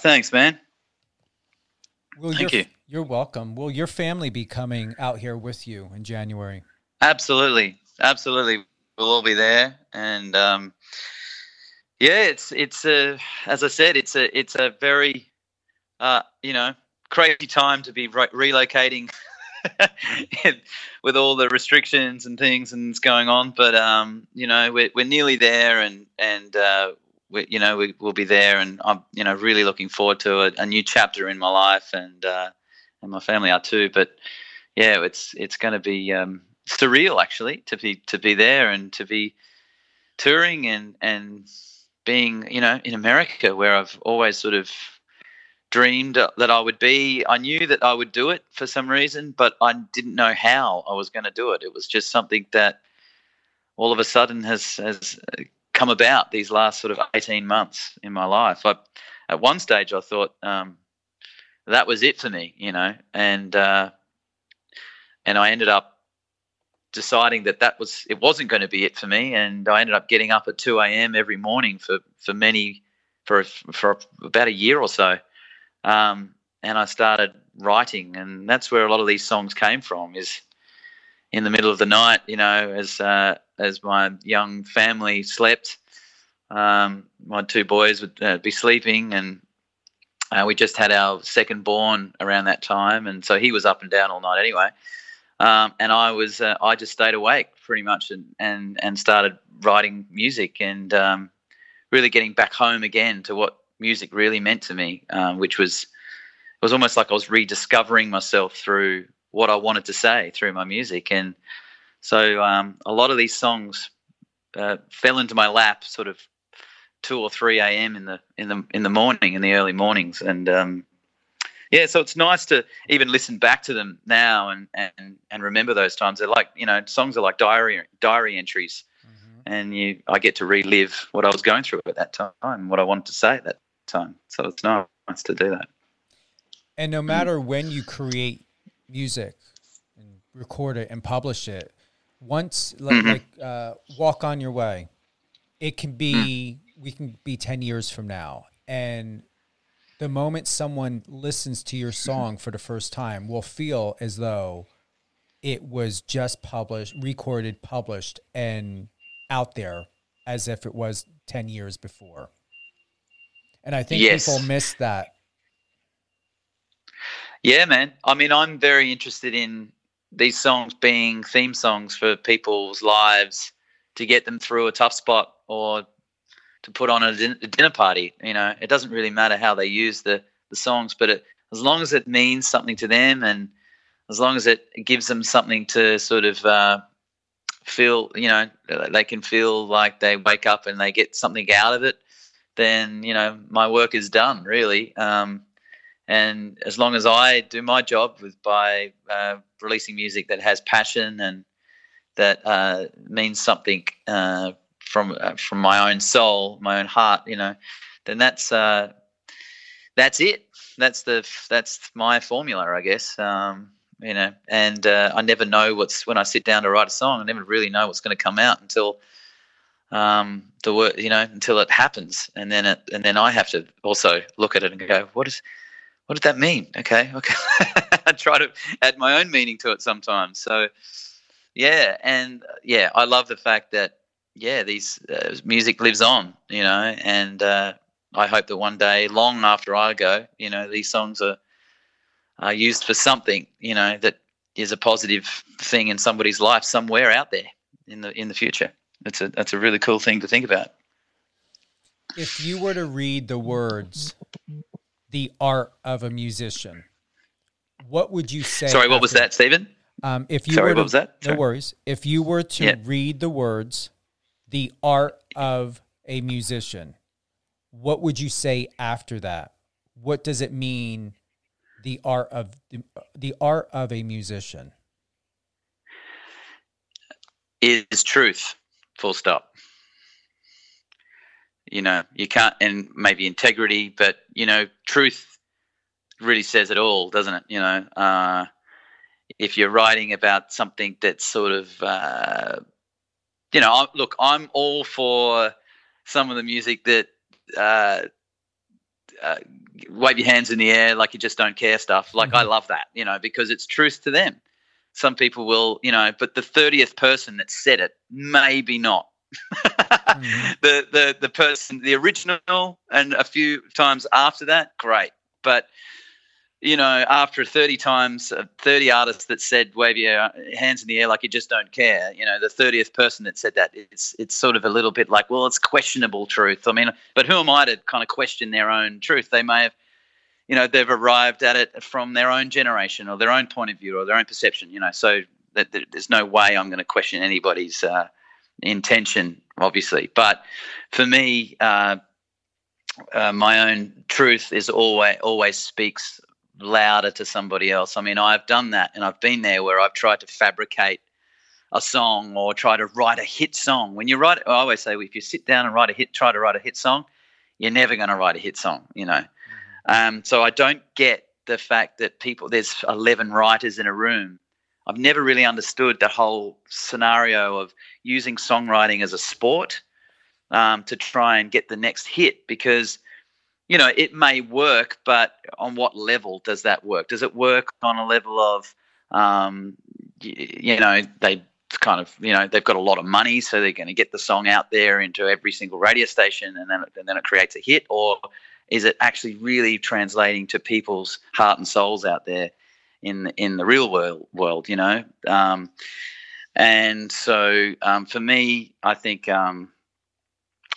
Thanks, man. Will Thank your, you. You're welcome. Will your family be coming out here with you in January? Absolutely, absolutely. We'll all be there, and um, yeah, it's it's a as I said, it's a it's a very uh, you know crazy time to be re- relocating with all the restrictions and things and going on. But um, you know, we're we're nearly there, and and uh, we, you know we, we'll be there, and I'm you know really looking forward to a, a new chapter in my life, and uh, and my family are too. But yeah, it's it's going to be um, surreal actually to be to be there and to be touring and and being you know in America where I've always sort of dreamed that I would be. I knew that I would do it for some reason, but I didn't know how I was going to do it. It was just something that all of a sudden has has come about these last sort of 18 months in my life. I, at one stage, I thought um, that was it for me, you know, and uh, and I ended up deciding that that was it wasn't going to be it for me, and I ended up getting up at two a.m. every morning for for many for for about a year or so, um, and I started writing, and that's where a lot of these songs came from. Is in the middle of the night, you know, as uh, as my young family slept, um, my two boys would uh, be sleeping, and uh, we just had our second born around that time, and so he was up and down all night anyway. Um, and I was uh, I just stayed awake pretty much and and, and started writing music and um, really getting back home again to what music really meant to me, um, which was it was almost like I was rediscovering myself through what I wanted to say through my music, and so um, a lot of these songs uh, fell into my lap sort of two or three a.m. in the in the in the morning in the early mornings, and um, yeah, so it's nice to even listen back to them now and and and remember those times. They're like you know songs are like diary diary entries, mm-hmm. and you I get to relive what I was going through at that time, what I wanted to say at that time. So it's nice to do that. And no matter when you create music and record it and publish it, once like, mm-hmm. like uh, walk on your way, it can be mm. we can be ten years from now, and the moment someone listens to your song for the first time will feel as though it was just published, recorded, published, and out there as if it was 10 years before. And I think yes. people miss that. Yeah, man. I mean, I'm very interested in these songs being theme songs for people's lives to get them through a tough spot or to put on a, din- a dinner party. You know, it doesn't really matter how they use the the songs, but it, as long as it means something to them and as long as it gives them something to sort of uh, feel, you know, they can feel like they wake up and they get something out of it, then you know my work is done really. Um, and as long as I do my job with by uh, releasing music that has passion and that uh, means something uh, from uh, from my own soul, my own heart, you know, then that's uh, that's it. That's the that's my formula, I guess. Um, you know, and uh, I never know what's when I sit down to write a song. I never really know what's going to come out until um, the work, you know, until it happens, and then it, and then I have to also look at it and go, what is what did that mean? Okay, okay. I try to add my own meaning to it sometimes. So, yeah, and yeah, I love the fact that yeah, these uh, music lives on, you know, and uh, I hope that one day, long after I go, you know, these songs are are used for something, you know, that is a positive thing in somebody's life somewhere out there in the in the future. That's a that's a really cool thing to think about. If you were to read the words, "The Art of a Musician," what would you say? Sorry, what was that, Stephen? Um, if you Sorry, were to, what was that? Sorry. No worries. If you were to yeah. read the words, the art of a musician, what would you say after that? What does it mean, the art of the, the art of a musician? Is truth, full stop. You know, you can't, and maybe integrity, but you know, truth really says it all, doesn't it? You know, uh, if you're writing about something that's sort of uh, you know, look, I'm all for some of the music that uh, uh, wave your hands in the air like you just don't care stuff. Like mm-hmm. I love that, you know, because it's truth to them. Some people will, you know, but the thirtieth person that said it, maybe not. Mm-hmm. The the the person, the original, and a few times after that, great. But you know, after 30 times, uh, 30 artists that said wave your hands in the air like you just don't care, you know, the 30th person that said that, it's, it's sort of a little bit like, well, it's questionable truth. I mean, but who am I to kind of question their own truth? They may have, you know, they've arrived at it from their own generation or their own point of view or their own perception, you know, so that, that there's no way I'm going to question anybody's uh, intention, obviously. But for me, uh, uh, my own truth is always always speaks louder to somebody else. I mean, I've done that and I've been there where I've tried to fabricate a song or try to write a hit song. When you write, I always say, if you sit down and write a hit, try to write a hit song, you're never going to write a hit song, you know. Mm-hmm. Um, so I don't get the fact that people, there's 11 writers in a room. I've never really understood that whole scenario of using songwriting as a sport um, to try and get the next hit because you know it may work, but on what level does that work? Does it work on a level of um, you, you know they kind of you know they've got a lot of money, so they're going to get the song out there into every single radio station, and then and then it creates a hit, or is it actually really translating to people's heart and souls out there in in the real world? World, you know. Um, and so um, for me, I think um,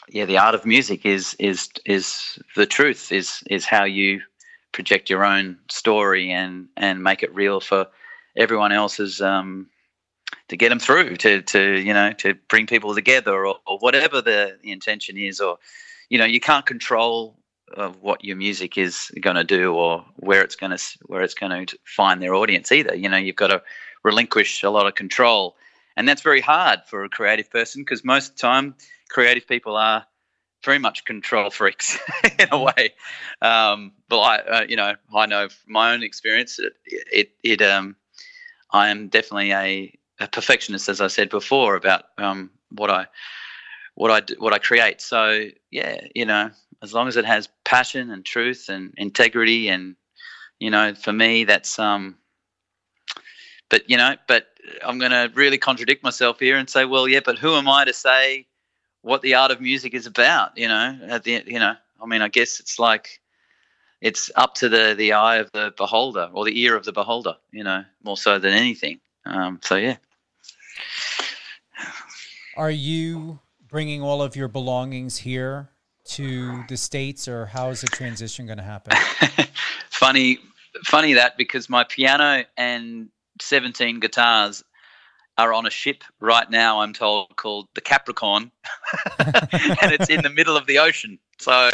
yeah, the art of music is is is the truth. Is is how you project your own story and and make it real for everyone else's um, to get them through to to you know to bring people together or, or whatever the, the intention is or you know you can't control of what your music is going to do or where it's going to where it's going to find their audience either. You know you've got to relinquish a lot of control. And that's very hard for a creative person because most of the time creative people are very much control freaks in a way. Um, but I uh, you know I know from my own experience it it, it um, I am definitely a, a perfectionist as I said before about um, what I what I what I create. So yeah you know as long as it has passion and truth and integrity and you know for me that's um but you know but i'm going to really contradict myself here and say well yeah but who am i to say what the art of music is about you know at the you know? I mean i guess it's like it's up to the the eye of the beholder or the ear of the beholder you know more so than anything. Um so yeah. Are you bringing all of your belongings here to the states, or how is the transition going to happen? funny, funny that because my piano and seventeen guitars are on a ship right now. I'm told called the Capricorn, and it's in the middle of the ocean. So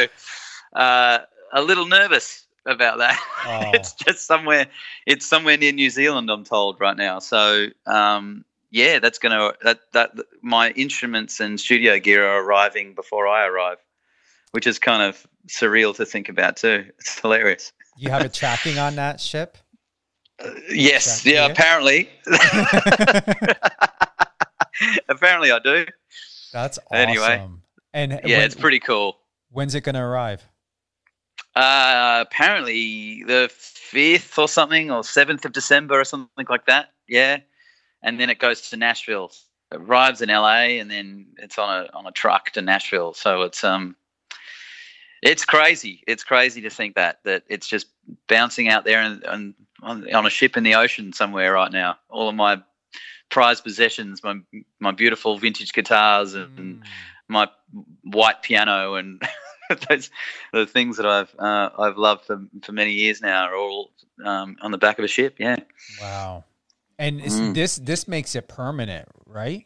uh, a little nervous about that. Oh. it's just somewhere. It's somewhere near New Zealand. I'm told right now. So um, yeah, that's going to that that my instruments and studio gear are arriving before I arrive which is kind of surreal to think about too. It's hilarious. You have a tracking on that ship? Uh, yes. yeah. Apparently. apparently, I do. That's awesome. Anyway. And yeah, when, it's pretty cool. When's it going to arrive? Uh, apparently the fifth or something, or seventh of December or something like that. Yeah, and then it goes to Nashville. It arrives in LA, and then it's on a on a truck to Nashville. So it's um it's crazy. It's crazy to think that that it's just bouncing out there and, and on, on, a ship in the ocean somewhere right now. All of my prized possessions, my my beautiful vintage guitars and mm. my white piano and those the things that I've uh, I've loved for for many years now are all um, on the back of a ship. Yeah. Wow. And mm. this this makes it permanent, right?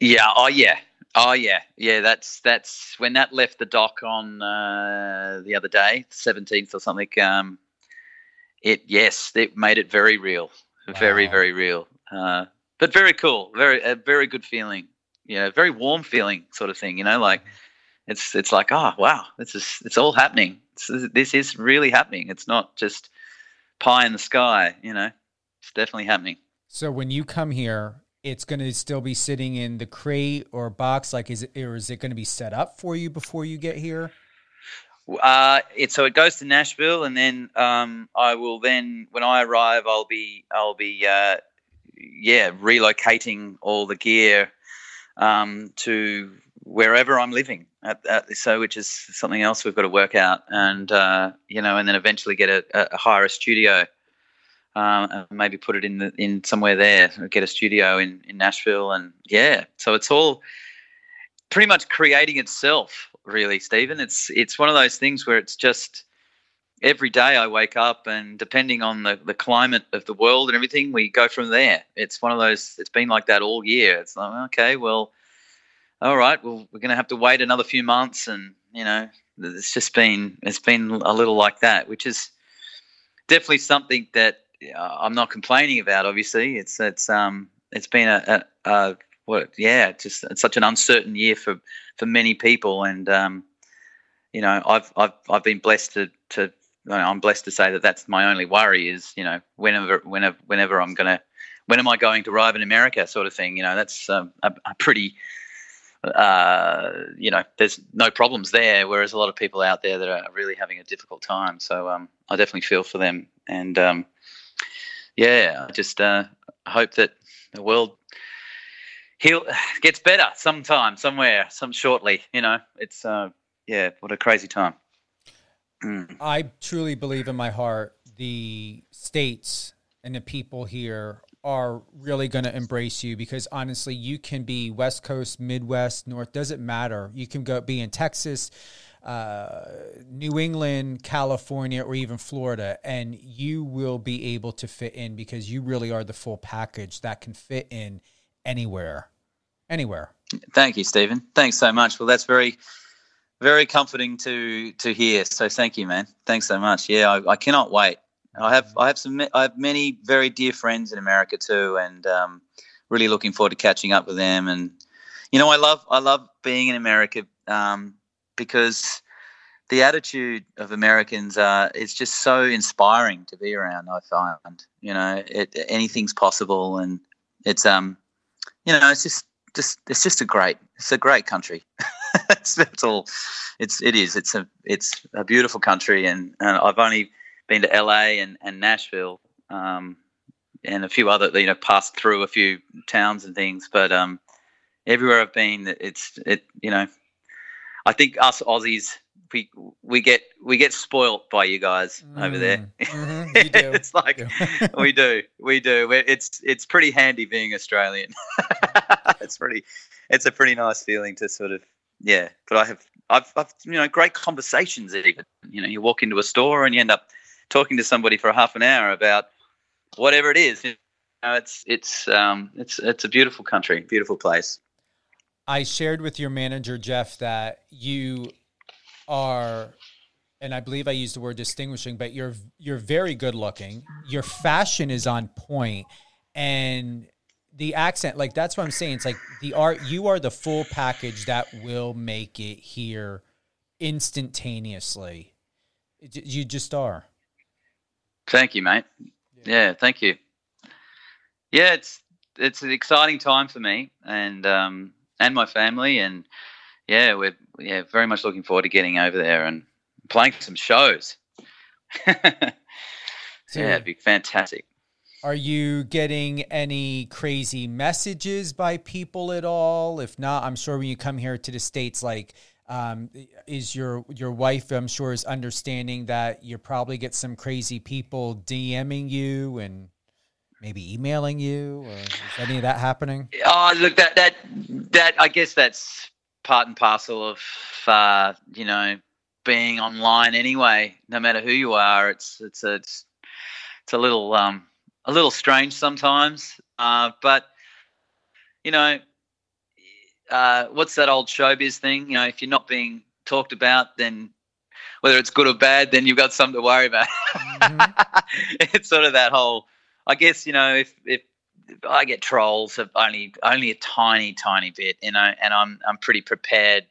Yeah. Oh, yeah. Oh yeah, yeah. That's that's when that left the dock on uh, the other day, seventeenth or something. Um, it yes, it made it very real, wow. very very real. Uh, but very cool, very a very good feeling. Yeah, very warm feeling sort of thing. You know, like it's it's like oh wow, this is it's all happening. It's, this is really happening. It's not just pie in the sky. You know, it's definitely happening. So when you come here, it's going to still be sitting in the crate or box like is it or is it going to be set up for you before you get here uh, it so it goes to Nashville, and then um, I will then when I arrive, I'll be I'll be uh, yeah relocating all the gear um, to wherever I'm living. At, at, so which is something else we've got to work out, and uh, you know, and then eventually get a, a hire a studio um, and maybe put it in the, in somewhere there, get a studio in, in Nashville, and yeah, so it's all pretty much creating itself, really, Stephen. It's it's one of those things where it's just every day I wake up, and depending on the, the climate of the world and everything, we go from there. It's one of those. It's been like that all year. It's like okay, well, all right, well, we're going to have to wait another few months, and you know, it's just been it's been a little like that, which is definitely something that I'm not complaining about. Obviously, it's it's um it's been a, a, a what yeah just it's such an uncertain year for for many people, and um you know I've I've I've been blessed to to I'm blessed to say that that's my only worry is you know whenever whenever whenever I'm gonna when am I going to arrive in America sort of thing. You know that's um, a, a, pretty uh, you know there's no problems there, whereas a lot of people out there that are really having a difficult time. So um, I definitely feel for them, and um, yeah, I just uh, hope that the world he'll gets better sometime, somewhere, some shortly. You know, it's uh, yeah, what a crazy time. Mm. I truly believe in my heart the states and the people here are really going to embrace you because honestly, you can be West Coast, Midwest, North, doesn't matter. You can go be in Texas, uh, New England, California, or even Florida, and you will be able to fit in because you really are the full package that can fit in anywhere. Anywhere. Thank you, Stephen. Thanks so much. Well, that's very very comforting to to hear. So thank you, man. Thanks so much. Yeah, I, I cannot wait. I have I have some I have many very dear friends in America too, and um, really looking forward to catching up with them. And you know, I love I love being in America um, because the attitude of Americans uh, is just so inspiring to be around. I find you know it, anything's possible, and it's um you know it's just just it's just a great it's a great country. that's, that's all. It's it is. It's a it's a beautiful country, and, and I've only been to LA and and Nashville, um, and a few other you know passed through a few towns and things, but um, everywhere I've been, it's it you know, I think us Aussies we we get we get spoilt by you guys mm, over there. Mm-hmm, it's like do. we do, we do. It's it's pretty handy being Australian. it's pretty, it's a pretty nice feeling to sort of yeah. But I have I've, I've you know great conversations even. You know, you walk into a store and you end up talking to somebody for half an hour about whatever it is. You know, it's it's um it's it's a beautiful country, beautiful place. I shared with your manager Jeff that you are and I believe I used the word distinguishing, but you're you're very good looking. Your fashion is on point, and the accent, like that's what I'm saying. It's like the art. You are the full package that will make it here instantaneously. You just are. Thank you, mate. Yeah, yeah thank you. Yeah, it's it's an exciting time for me and um, and my family, and yeah, we're yeah very much looking forward to getting over there and playing some shows. yeah, it'd be fantastic. Are you getting any crazy messages by people at all? If not, I'm sure when you come here to the states, like, um, is your your wife? I'm sure is understanding that you probably get some crazy people DMing you and maybe emailing you. Or is any of that happening? Oh, look that that that I guess that's part and parcel of uh, you know being online anyway. No matter who you are, it's it's a, it's, it's a little um, a little strange sometimes. Uh, but you know, uh, what's that old showbiz thing? You know, if you're not being talked about, then whether it's good or bad, then you've got something to worry about. Mm-hmm. it's sort of that whole. I guess you know if if I get trolls of only only a tiny tiny bit, you know, and I'm I'm pretty prepared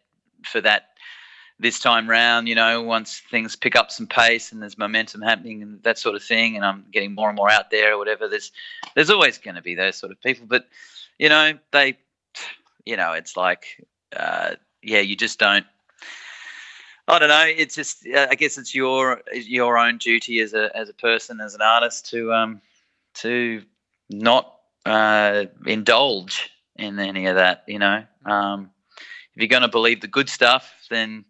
for that this time round. You know, once things pick up some pace and there's momentum happening and that sort of thing, and I'm getting more and more out there or whatever. There's there's always going to be those sort of people, but you know, they, you know, it's like, uh, yeah, you just don't. I don't know. It's just, uh, I guess it's your your own duty as a as a person, as an artist, to um to not uh, indulge in any of that. You know, um, if you're going to believe the good stuff, then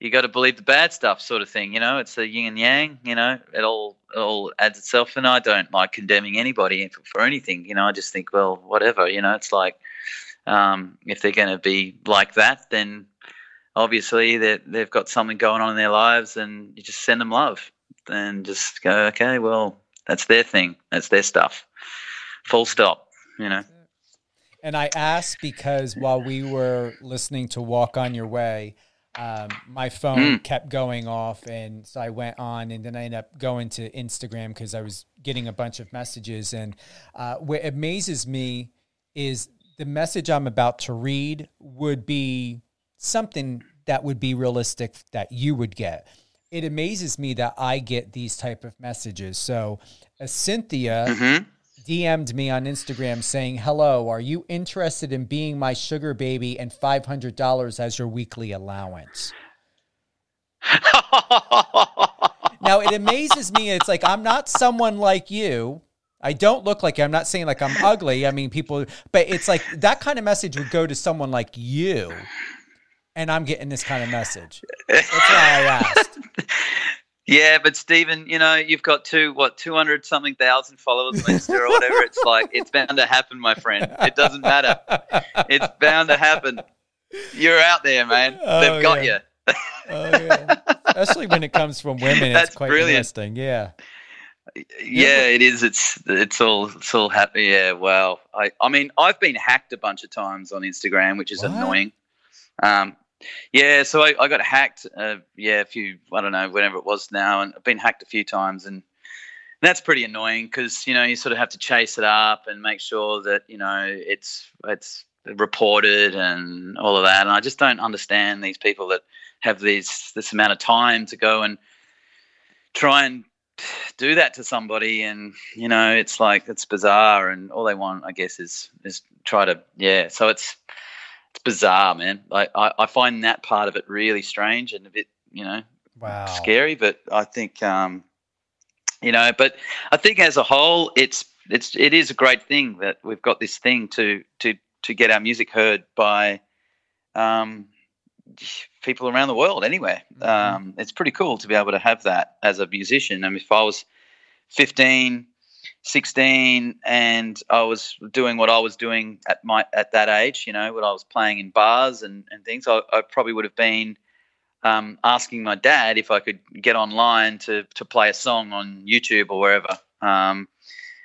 you got to believe the bad stuff, sort of thing. You know, it's the yin and yang. You know, it all it all adds itself. And I don't like condemning anybody for, for anything. You know, I just think, well, whatever. You know, it's like um, if they're going to be like that, then obviously they they've got something going on in their lives, and you just send them love, and just go, okay, well, that's their thing, that's their stuff. Full stop. You know. And I asked because while we were listening to Walk on Your Way, um, my phone mm. kept going off. And so I went on and then I ended up going to Instagram because I was getting a bunch of messages. And uh, what amazes me is the message I'm about to read would be something that would be realistic that you would get. It amazes me that I get these type of messages. So, uh, Cynthia Mhm. DM'd me on Instagram saying, "Hello, are you interested in being my sugar baby and five hundred dollars as your weekly allowance?" now it amazes me. It's like I'm not someone like you. I don't look like you. I'm not saying like I'm ugly. I mean, people, but it's like that kind of message would go to someone like you, and I'm getting this kind of message. That's why I asked. Yeah, but Stephen, you know, you've got two what two hundred something thousand followers on Insta or whatever. It's like it's bound to happen, my friend. It doesn't matter. It's bound to happen. You're out there, man. Oh, They've got yeah. you. Oh, yeah. Especially when it comes from women, That's it's quite brilliant. interesting. Yeah. Yeah, it is. It's it's all it's all happy. Yeah, wow. I I mean, I've been hacked a bunch of times on Instagram, which is What? annoying. Um, yeah, so I, I got hacked. Uh, yeah, a few. I don't know, whenever it was now, and I've been hacked a few times, and that's pretty annoying because you know you sort of have to chase it up and make sure that you know it's it's reported and all of that. And I just don't understand these people that have these this amount of time to go and try and do that to somebody and you know it's like it's bizarre and all they want i guess is is try to yeah so it's it's bizarre man. Like i, I find that part of it really strange and a bit you know Wow. scary but i think um you know but i think as a whole it's it's it is a great thing that we've got this thing to to to get our music heard by um people around the world anywhere. Um it's pretty cool to be able to have that as a musician. I mean, if i was 15 16 and i was doing what i was doing at my at that age you know when i was playing in bars and and things i, I probably would have been um, asking my dad if I could get online to to play a song on YouTube or wherever, um,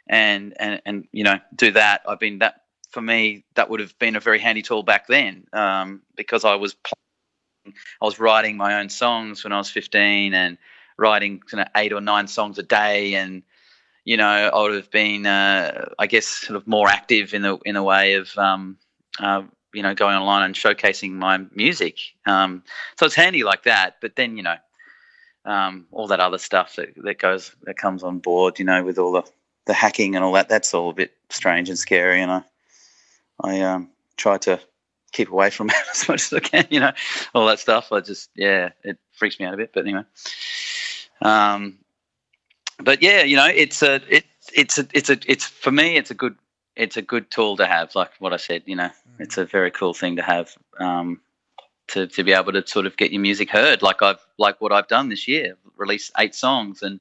and and and you know do that. I've been that for me that would have been a very handy tool back then um, because I was I was writing my own songs when I was 15 and writing you know, eight or nine songs a day and you know I would have been uh, I guess sort of more active in the in a way of um, uh, you know going online and showcasing my music. Um, so it's handy like that. But then you know um, all that other stuff that, that goes that comes on board. You know with all the the hacking and all that. That's all a bit strange and scary. And I I um, try to keep away from it as much as I can. You know all that stuff. I just yeah it freaks me out a bit. But anyway. Um, but yeah, you know, it's a it it's a it's a it's for me it's a good it's a good tool to have. Like what I said, you know, it's a very cool thing to have um, to to be able to sort of get your music heard. Like I've like what I've done this year, released eight songs and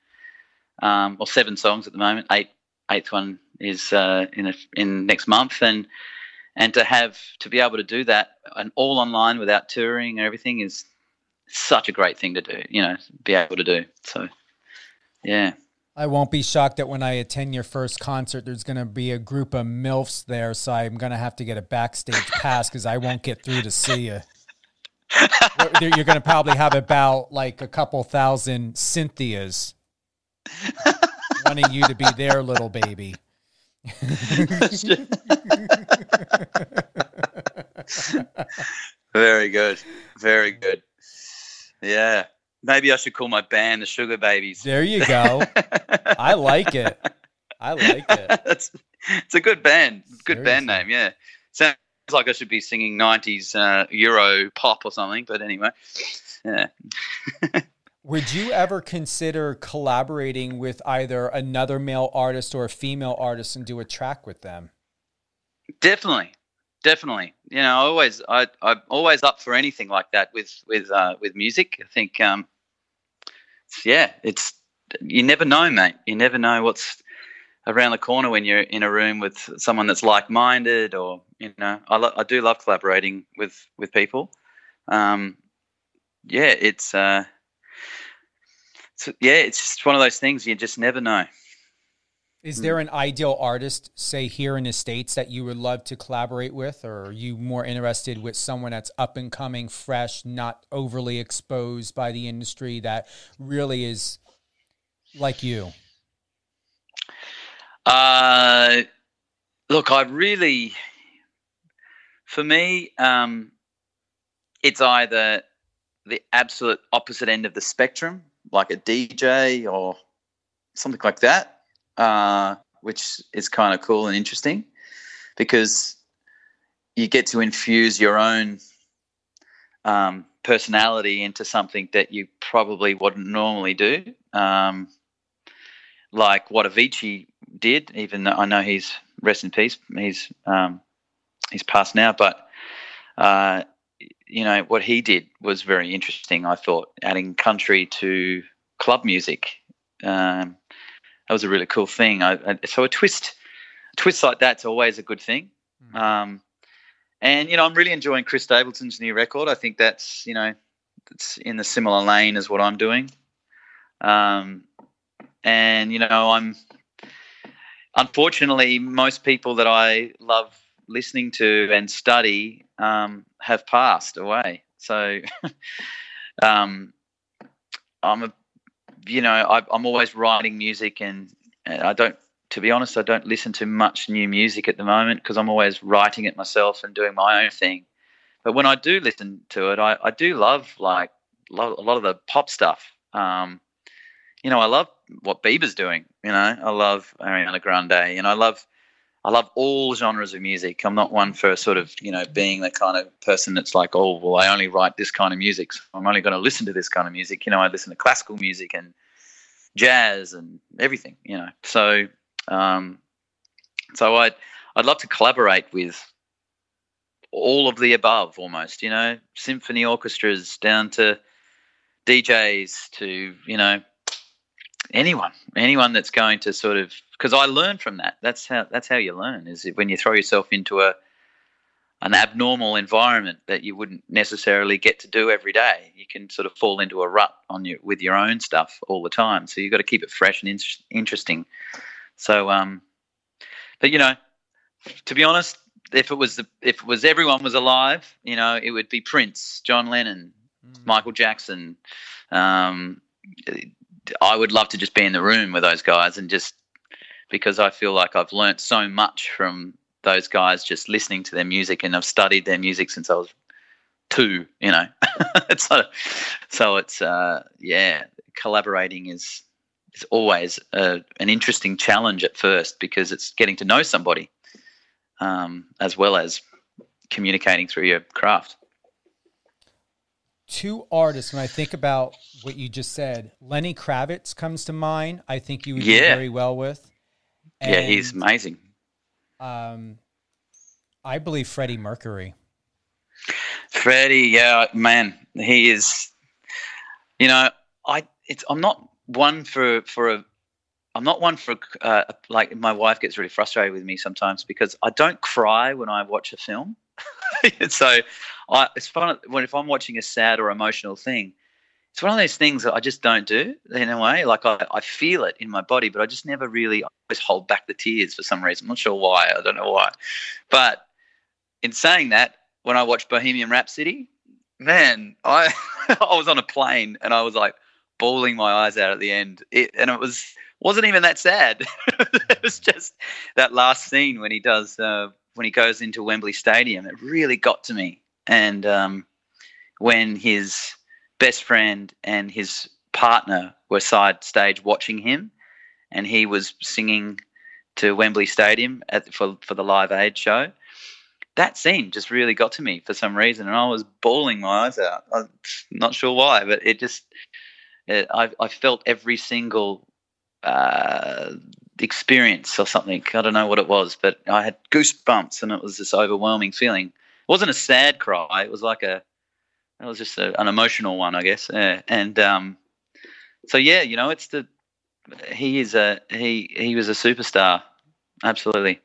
um, or seven songs at the moment. Eight eighth one is uh, in a, in next month and. And to have to be able to do that and all online without touring and everything is such a great thing to do. You know, be able to do. So, yeah. I won't be shocked that when I attend your first concert, there's going to be a group of MILFs there. So I'm going to have to get a backstage pass because I won't get through to see you. You're going to probably have about like a couple thousand Cynthias wanting you to be their little baby. Very good. Very good. Yeah. Maybe I should call my band the Sugar Babies. There you go. I like it. I like it. it's, it's a good band. Good band name, yeah. Sounds like I should be singing 90s uh, Euro pop or something, but anyway. Yeah. Would you ever consider collaborating with either another male artist or a female artist and do a track with them? Definitely, definitely. You know, I always, I, I'm always up for anything like that with with uh, with music. I think, um, yeah, it's you never know, mate. You never know what's around the corner when you're in a room with someone that's like minded, or you know, I, lo- I do love collaborating with with people. Um, yeah, it's uh, it's, yeah, it's just one of those things you just never know. Is there an ideal artist, say here in the States, that you would love to collaborate with? Or are you more interested with someone that's up and coming, fresh, not overly exposed by the industry, that really is like you? Uh, look, I really, for me, um, it's either the absolute opposite end of the spectrum, like a DJ or something like that, uh, which is kind of cool and interesting because you get to infuse your own um, personality into something that you probably wouldn't normally do. Um, like what Avicii did, even though I know he's rest in peace, he's um, he's passed now, but uh, you know what he did was very interesting. I thought adding country to club music, um, that was a really cool thing. I, I, so a twist, a twist like that's always a good thing. Mm. Um, and you know, I'm really enjoying Chris Stapleton's new record. I think that's you know, it's in the similar lane as what I'm doing. Um, and you know, I'm unfortunately most people that I love listening to and study um, have passed away. So um, I'm a, you know, I, am always writing music, and, and I don't to be honest, I don't listen to much new music at the moment because I'm always writing it myself and doing my own thing. But when I do listen to it, I, I do love like love a lot of the pop stuff. Um, you know, I love what Bieber's doing. You know, I love Ariana Grande, and I love I love all genres of music. I'm not one for sort of you know being the kind of person that's like, oh, well, I only write this kind of music. So I'm only going to listen to this kind of music. You know, I listen to classical music and jazz and everything. You know, so um, so I'd I'd love to collaborate with all of the above, almost. You know, symphony orchestras down to DJs to you know anyone, anyone that's going to sort of because I learn from that. That's how that's how you learn is when you throw yourself into a an abnormal environment that you wouldn't necessarily get to do every day. You can sort of fall into a rut on you with your own stuff all the time. So you've got to keep it fresh and in- interesting. So, um, but you know, to be honest, if it was the, if it was everyone was alive, you know, it would be Prince, John Lennon, mm. Michael Jackson. Um, I would love to just be in the room with those guys and just because I feel like I've learnt so much from those guys just listening to their music and I've studied their music since I was two, you know. so, so it's uh, yeah, collaborating is is always a, an interesting challenge at first because it's getting to know somebody um, as well as communicating through your craft. Two artists, when I think about what you just said, Lenny Kravitz comes to mind. I think you would yeah. do very well with. And, yeah, he's amazing. Um, I believe Freddie Mercury. Freddie, yeah, man, he is. You know, I it's I'm not one for for a I'm not one for uh, like my wife gets really frustrated with me sometimes because I don't cry when I watch a film. so I, it's fun when if I'm watching a sad or emotional thing. It's one of those things that I just don't do in a way. Like I, I feel it in my body, but I just never really always hold back the tears for some reason. I'm not sure why. I don't know why. But in saying that, when I watched Bohemian Rhapsody, man, I I was on a plane and I was like, bawling my eyes out at the end. It, and it was wasn't even that sad. it was just that last scene when he does uh, when he goes into Wembley Stadium. It really got to me. And um, when his best friend and his partner were side stage watching him, and he was singing to Wembley Stadium at, for for the Live Aid show. That scene just really got to me for some reason, and I was bawling my eyes out. I'm not sure why, but it just it, I, I felt every single uh, experience or something. I don't know what it was, but I had goosebumps, and it was this overwhelming feeling. It wasn't a sad cry. It was like a, it was just a, an emotional one, I guess. Yeah. And um, so yeah, you know, it's the he is a he he was a superstar, absolutely.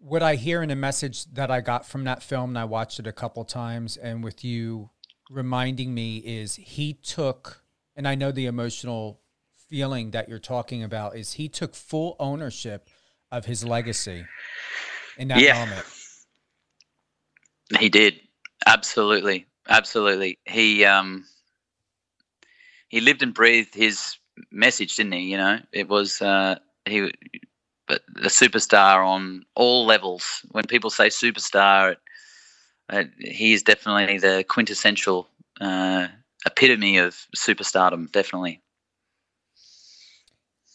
What I hear in a message that I got from that film, and I watched it a couple times, and with you reminding me is he took, and I know the emotional feeling that you're talking about is he took full ownership of his legacy in that yeah. moment. He did. Absolutely. Absolutely. He um he lived and breathed his message, didn't he? You know, it was uh he but a superstar on all levels. When people say superstar, it uh, he is definitely the quintessential uh, epitome of superstardom, definitely.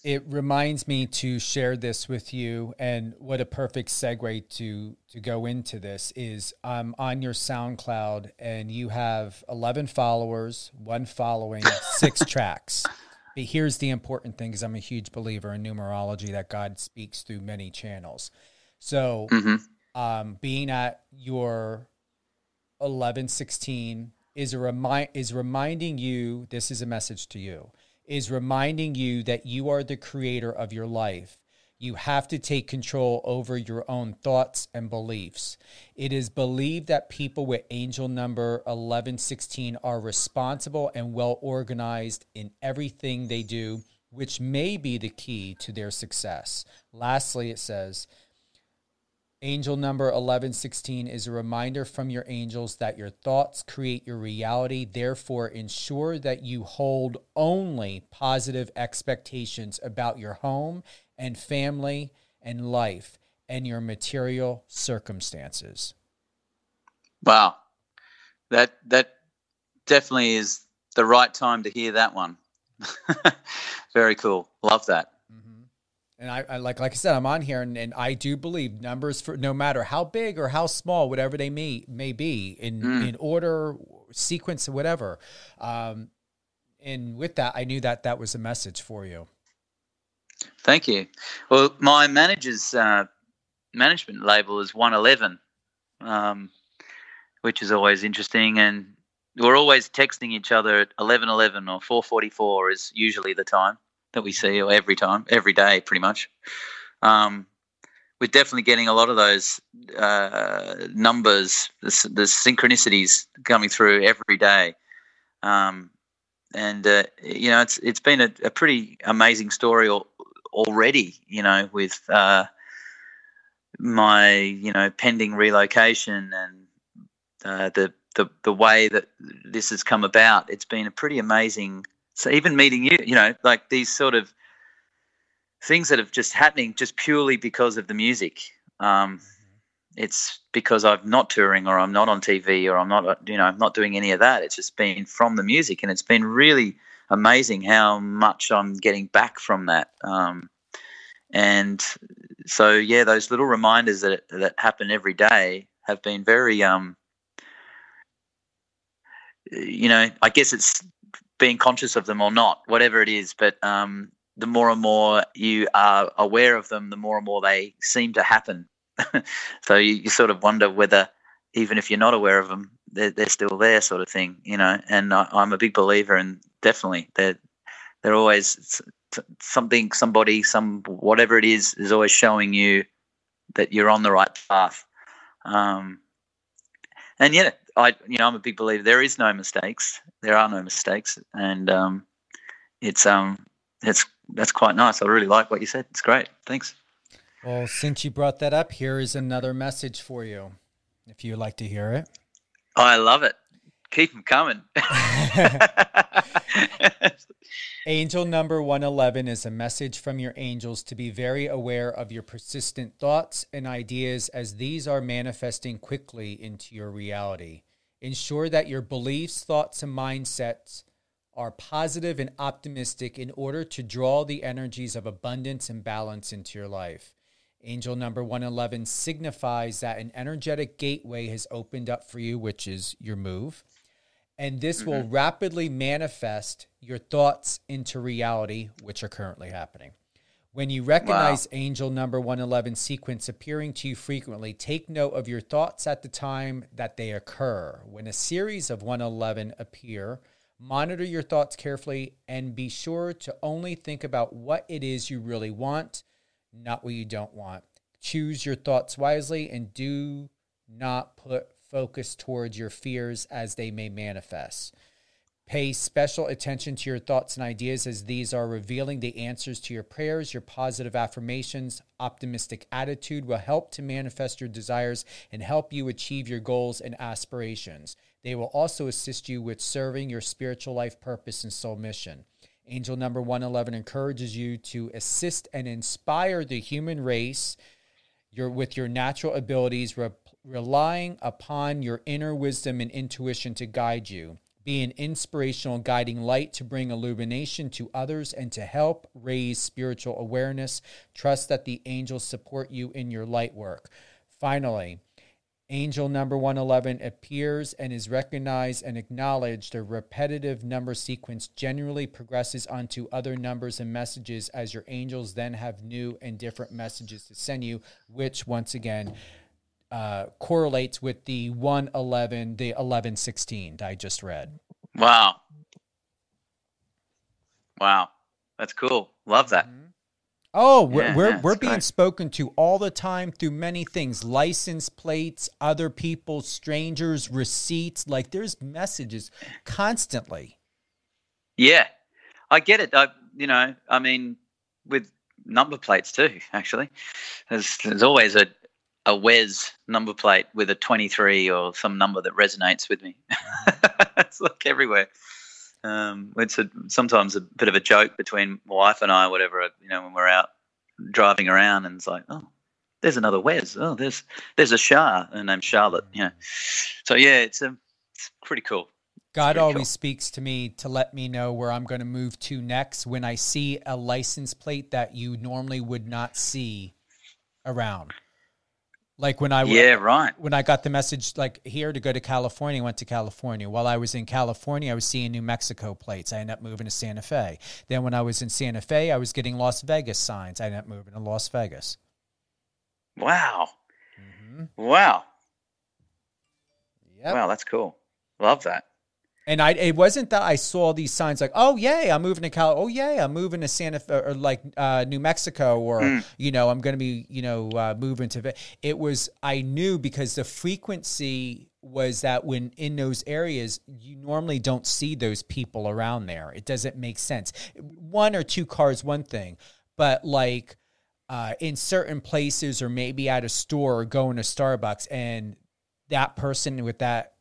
It reminds me to share this with you, and what a perfect segue to to go into this is I'm on your SoundCloud, and you have 11 followers, one following, six tracks. But here's the important thing: because I'm a huge believer in numerology, that God speaks through many channels. So, Mm-hmm. um, being at your 11, 16 is a remind is reminding you. This is a message to you is reminding you that you are the creator of your life. You have to take control over your own thoughts and beliefs. It is believed that people with angel number 1116 are responsible and well organized in everything they do, which may be the key to their success. Lastly, it says, Angel number 1116 is a reminder from your angels that your thoughts create your reality. Therefore, ensure that you hold only positive expectations about your home and family and life and your material circumstances. Wow, that that definitely is the right time to hear that one. Very cool. Love that. And I, I like like I said, I'm on here, and, and I do believe numbers for no matter how big or how small, whatever they may may be in in order, sequence, whatever. Um, and with that, I knew that that was a message for you. Thank you. Well, my manager's uh, management label is 111, um, which is always interesting. And we're always texting each other at 1111 or 444 is usually the time that we see, every time, every day, pretty much. Um, we're definitely getting a lot of those uh, numbers, the, the, synchronicities coming through every day. Um, and uh, you know, it's it's been a, a pretty amazing story al- already. You know, with uh, my you know pending relocation and uh, the the the way that this has come about, it's been a pretty amazing. So even meeting you, you know, like these sort of things that have just happening just purely because of the music. Um, it's because I'm not touring or I'm not on TV or I'm not, you know, I'm not doing any of that. It's just been from the music, and it's been really amazing how much I'm getting back from that. Um, and so, yeah, those little reminders that that happen every day have been very, um, you know, I guess it's being conscious of them or not, whatever it is. But um, the more and more you are aware of them, the more and more they seem to happen. so you, you, sort of wonder whether, even if you're not aware of them, they're, they're still there, sort of thing, you know. And I, I'm a big believer in definitely they're they're always something, somebody, some whatever it is, is always showing you that you're on the right path. Um, and yeah, I you know I'm a big believer. There is no mistakes. There are no mistakes, and um, it's um it's that's quite nice. I really like what you said. It's great. Thanks. Well, since you brought that up, here is another message for you, if you'd like to hear it. I love it. Keep them coming. Angel number 111 is a message from your angels to be very aware of your persistent thoughts and ideas as these are manifesting quickly into your reality. Ensure that your beliefs, thoughts, and mindsets are positive and optimistic in order to draw the energies of abundance and balance into your life. Angel number 111 signifies that an energetic gateway has opened up for you, which is your move. And this mm-hmm. will rapidly manifest your thoughts into reality, which are currently happening. When you recognize wow. angel number 111 sequence appearing to you frequently, take note of your thoughts at the time that they occur. When a series of 111 appear, monitor your thoughts carefully and be sure to only think about what it is you really want not what you don't want. Choose your thoughts wisely and do not put focus towards your fears as they may manifest. Pay special attention to your thoughts and ideas as these are revealing the answers to your prayers. Your positive affirmations, optimistic attitude will help to manifest your desires and help you achieve your goals and aspirations. They will also assist you with serving your spiritual life purpose and soul mission. Angel number 111 encourages you to assist and inspire the human race your, with your natural abilities, re- relying upon your inner wisdom and intuition to guide you. Be an inspirational guiding light to bring illumination to others and to help raise spiritual awareness. Trust that the angels support you in your light work. Finally, Angel number 111 appears and is recognized and acknowledged. A repetitive number sequence generally progresses onto other numbers and messages as your angels then have new and different messages to send you, which once again uh, correlates with the 111, the 1116 I just read. Wow. Wow. That's cool. Love that. Mm-hmm. Oh, we're Yeah, we're, we're being spoken to all the time through many things: license plates, other people, strangers, receipts. Like there's messages constantly. Yeah, I get it. I, you know, I mean, with number plates too. Actually, there's there's always a a Wes number plate with a 23 or some number that resonates with me. it's like everywhere. Um, it's a, sometimes a bit of a joke between my wife and I, whatever. You know, when we're out driving around, and it's like, oh, there's another Wes. Oh, there's there's a Shah, her name's Charlotte. You know, so yeah, it's a it's pretty cool. God always cool. speaks to me to let me know where I'm going to move to next when I see a license plate that you normally would not see around. Like when I Yeah, right. when I got the message like here to go to California, I went to California. While I was in California, I was seeing New Mexico plates. I ended up moving to Santa Fe. Then when I was in Santa Fe, I was getting Las Vegas signs. I ended up moving to Las Vegas. Wow, Mm-hmm. wow, Yep. wow. That's cool. Love that. And I, it wasn't that I saw these signs like, oh yay, I'm moving to Cal. Oh yay, I'm moving to Santa Fe or like uh, New Mexico, or you know, I'm going to be you know uh, moving to. Ve-" It was I knew because the frequency was that when in those areas you normally don't see those people around there. It doesn't make sense. One or two cars, one thing, but like uh, in certain places or maybe at a store or going to Starbucks and that person with that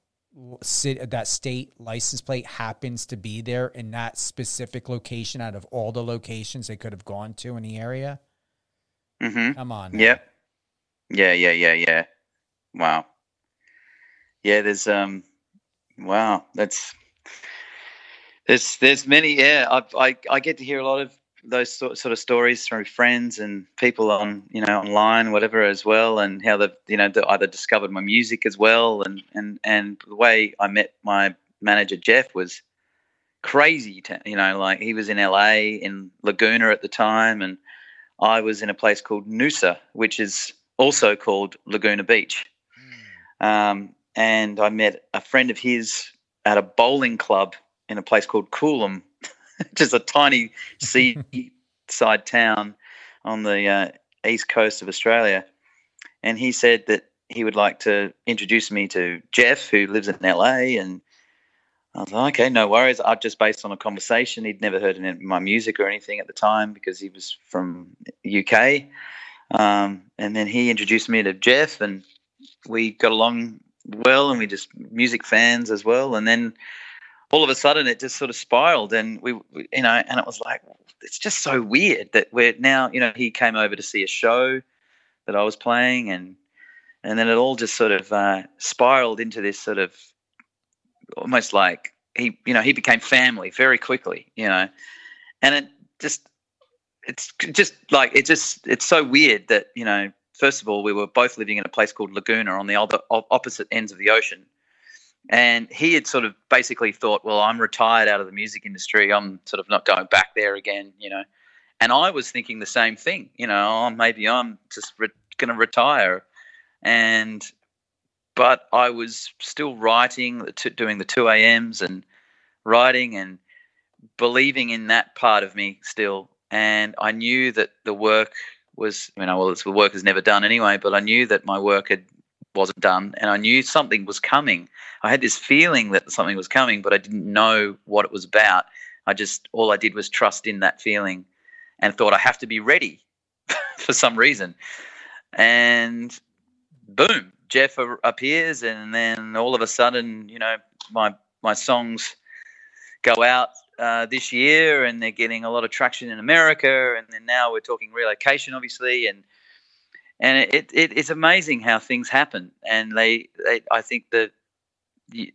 sit that state license plate happens to be there in that specific location out of all the locations they could have gone to in the area. Mm-hmm. Come on. now. Yep. Yeah, yeah, yeah, yeah. Wow. Yeah, there's um wow, that's there's there's many yeah, I I I get to hear a lot of those sort, sort of stories from friends and people on you know online whatever as well and how they've you know they either discovered my music as well and and and the way I met my manager Jeff was crazy to, you know like he was in LA in Laguna at the time and I was in a place called Noosa, which is also called Laguna Beach. Um, and I met a friend of his at a bowling club in a place called Coolum, just a tiny seaside town on the uh, east coast of Australia. And he said that he would like to introduce me to Jeff, who lives in LA. And I was like, okay, no worries. I just based on a conversation. He'd never heard any my music or anything at the time because he was from UK. Um, and then he introduced me to Jeff, and we got along well, and we just music fans as well. And then all of a sudden, it just sort of spiraled, and we, we you know, and it was like it's just so weird that we're now, you know, he came over to see a show that I was playing, and and then it all just sort of uh, spiraled into this sort of almost like he, you know, he became family very quickly, you know, and it just it's just like it just it's so weird that you know first of all we were both living in a place called laguna on the other opposite ends of the ocean and he had sort of basically thought well i'm retired out of the music industry. I'm sort of not going back there again you know. And i was thinking the same thing you know oh, maybe i'm just re- going to retire. And but i was still writing doing the 2 a.m.s and writing and believing in that part of me still. And I knew that the work was, you know, well, it's, the work is never done anyway, but I knew that my work had wasn't done, and I knew something was coming. I had this feeling that something was coming, but I didn't know what it was about. I just all I did was trust in that feeling, and thought I have to be ready for some reason, and boom, Jeff appears, and then all of a sudden, you know, my my songs go out uh, this year, and they're getting a lot of traction in America, and then now we're talking relocation, obviously, and and it, it it's amazing how things happen, and they, they I think the, the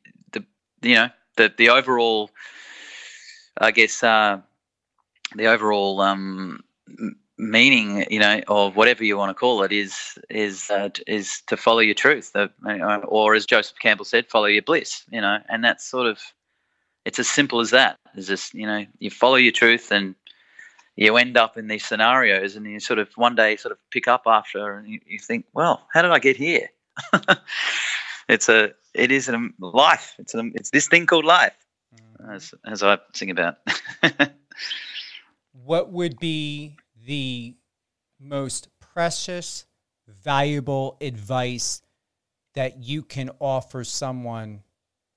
you know the the overall, I guess, uh, the overall um, meaning, you know, or whatever you want to call it, is is uh, is to follow your truth, or as Joseph Campbell said, follow your bliss. You know, and that's sort of it's as simple as that. It's just you know, you follow your truth, and you end up in these scenarios, and you sort of one day sort of pick up after, and you, you think, well, how did I get here? it's a it is a life. It's a, it's this thing called life, mm-hmm. as as I sing about. what would be the most precious, valuable advice that you can offer someone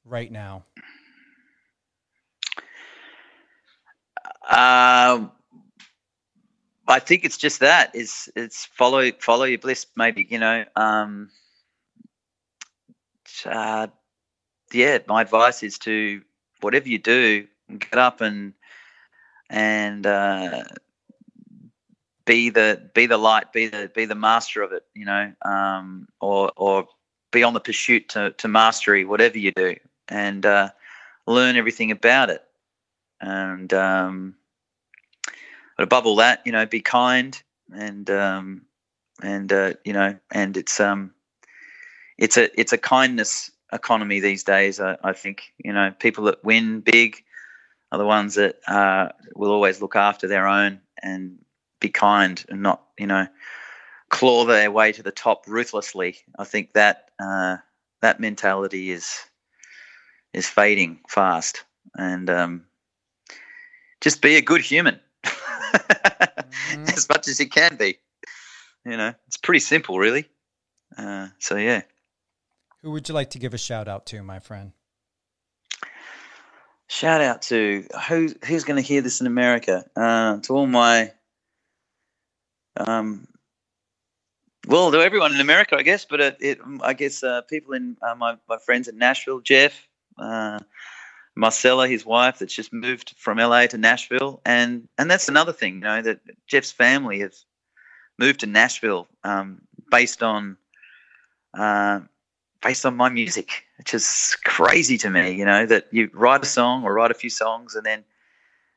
right now? Uh, I think it's just that is It's follow follow your bliss. Maybe you know. Um, uh, yeah, my advice is to whatever you do, get up and and uh, be the be the light, be the be the master of it, you know, um, or or be on the pursuit to, to mastery, whatever you do, and uh, learn everything about it. And um, but above all that, you know, be kind and um, and uh, you know, and it's um, it's a it's a kindness economy these days. I, I think you know people that win big are the ones that uh, will always look after their own and be kind and not, you know, claw their way to the top ruthlessly. I think that uh, that mentality is is fading fast, and um, just be a good human mm-hmm. as much as it can be. You know, it's pretty simple, really. Uh, so yeah. Who would you like to give a shout out to, my friend? Shout out to who who's going to hear this in America? Uh, to all my um, well, to everyone in America, I guess, but it, it I guess uh, people in uh, my my friends in Nashville, Jeff, uh, Marcella, his wife, that's just moved from LA to Nashville, and and that's another thing, you know, that Jeff's family has moved to Nashville um, based on uh, based on my music, which is crazy to me. You know that you write a song or write a few songs, and then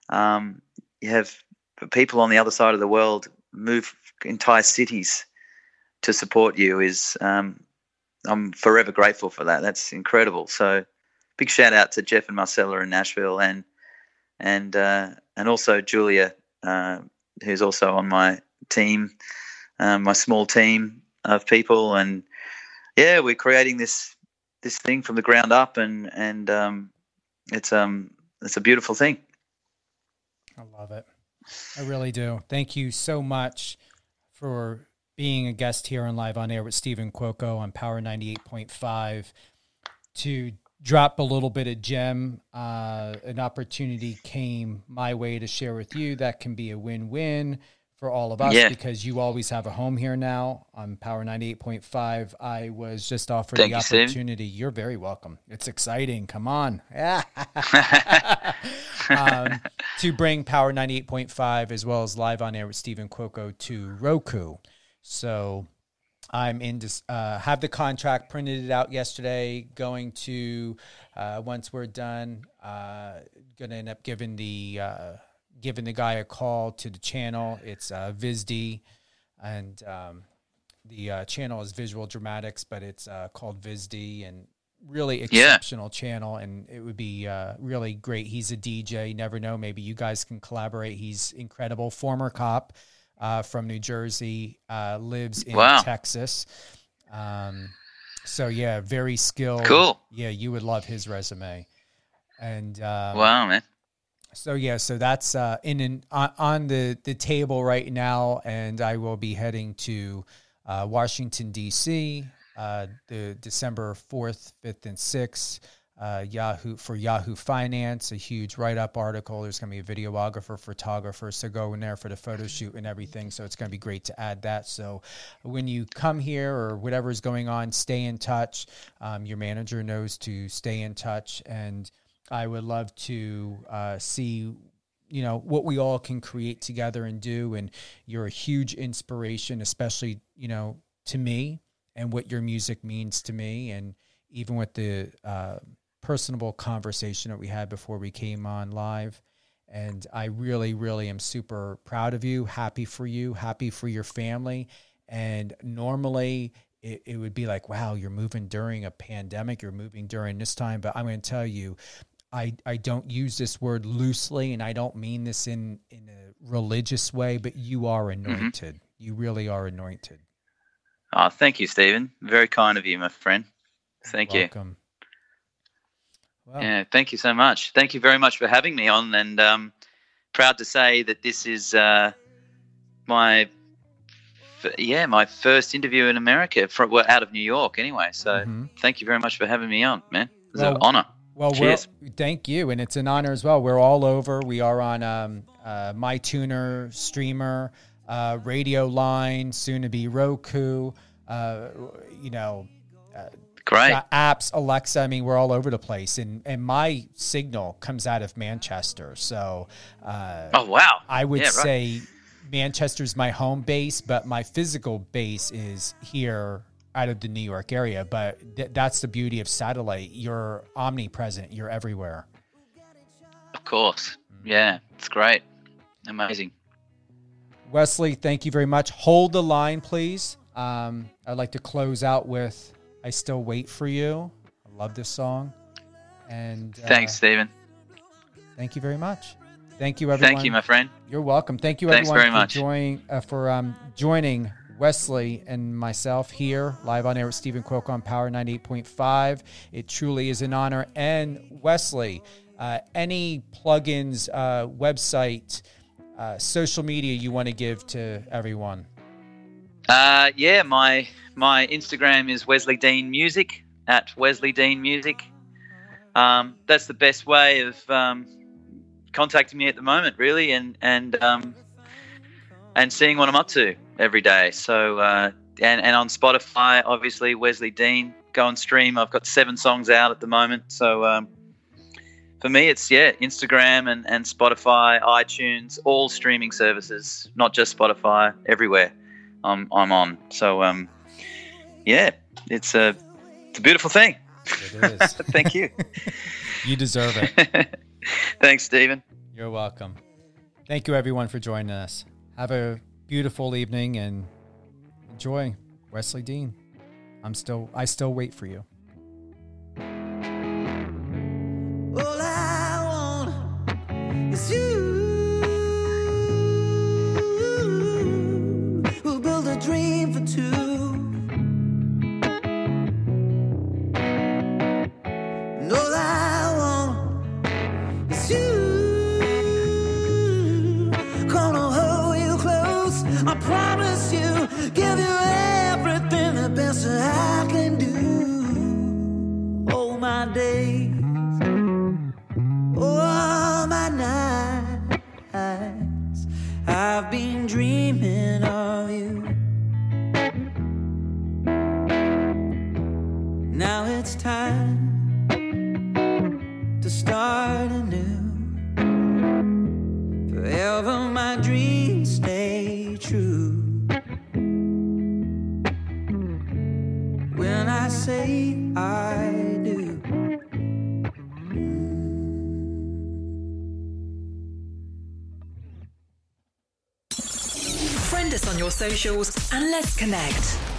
um, you have people on the other side of the world move entire cities to support you is um, I'm forever grateful for that. That's incredible. So big shout out to Jeff and Marcella in Nashville and and uh, and also Julia, uh, who's also on my team, um, my small team of people, and yeah, we're creating this this thing from the ground up, and and um, it's um it's a beautiful thing. I love it. I really do. Thank you so much for being a guest here on Live on Air with Stephen Cuoco on Power 98.5 to drop a little bit of gem. Uh, an opportunity came my way to share with you that can be a win win for all of us yeah. because you always have a home here now on Power 98.5. I was just offered Thank the opportunity. You, are very welcome. It's exciting. Come on. um, to bring Power 98.5 as well as live on air with Stephen Cuoco to Roku. So I'm in, uh, have the contract, printed it out yesterday, going to, uh, once we're done, uh, going to end up giving the, uh, giving the guy a call to the channel. It's uh, VISD, and um, the uh, channel is Visual Dramatics, but it's uh, called VISD, and really exceptional yeah. channel. And it would be uh, really great. He's a DJ. You never know. Maybe you guys can collaborate. He's incredible. Former cop uh, from New Jersey, uh, lives in wow. Texas. Um, so yeah, very skilled. Cool. Yeah, you would love his resume. And um, wow, man so yeah, so that's uh, in an, on, on the the table right now, and I will be heading to uh, Washington D.C. Uh, the December fourth, fifth, and sixth. Uh, Yahoo for Yahoo Finance, a huge write-up article. There's going to be a videographer, photographer, so go in there for the photo shoot and everything. So it's going to be great to add that. So when you come here or whatever is going on, stay in touch. Um, your manager knows to stay in touch and I would love to uh, see you know what we all can create together and do and you're a huge inspiration especially you know to me and what your music means to me and even with the uh, personable conversation that we had before we came on live. And I really, really am super proud of you, happy for you, happy for your family. And normally it, it would be like, wow, you're moving during a pandemic, you're moving during this time. But I'm going to tell you, I, I don't use this word loosely and I don't mean this in, in a religious way, but you are Mm-hmm. anointed. You really are anointed. Oh, thank you, Stephen. Very kind of you, my friend. Thank you. Well, Yeah, thank you so much. Thank you very much for having me on, and um, proud to say that this is uh, my f- yeah my first interview in America from well, out of New York anyway. So Mhm. thank you very much for having me on, man. It's Well, an honor. Well, Cheers. we're, thank you, and it's an honor as well. We're all over. We are on um, uh, MyTuner, Streamer, uh, Radio Line, soon to be Roku. Uh, you know, Great. got apps, Alexa. I mean, we're all over the place, and and my signal comes out of Manchester, so uh, Oh wow. I would Yeah, right. say Manchester's my home base, but my physical base is here out of the New York area. But th- that's the beauty of satellite. You're omnipresent. You're everywhere. Of course. Yeah, it's great. Amazing. Wesley, thank you very much. Hold the line, please. Um, I'd like to close out with "I Still Wait for You." I love this song, and uh, Thanks, Stephen. Thank you very much. Thank you, everyone. Thank you, my friend. You're welcome. Thank you, Thanks everyone, very for much. joining uh, for um, joining Wesley and myself here live on air with Stephen Quoke on Power 98.5. It truly is an honor. And Wesley, uh, any plugins, uh, website, uh, social media you want to give to everyone? Uh, yeah, my my Instagram is Wesley Dean Music at Wesley Dean Music. Um, that's the best way of um, contacting me at the moment, really, and and um, and seeing what I'm up to every day. So uh, and and on Spotify, obviously Wesley Dean. Go and stream. I've got seven songs out at the moment. So um, for me, it's yeah, Instagram and and Spotify, iTunes, all streaming services, not just Spotify, everywhere. I'm I'm on. So um, yeah, it's a it's a beautiful thing. It is. Thank you. you deserve it. Thanks, Stephen. You're welcome. Thank you, everyone, for joining us. Have a beautiful evening and enjoy Wesley Dean. I'm still, I still wait for you. All I want is you. Socials and let's connect.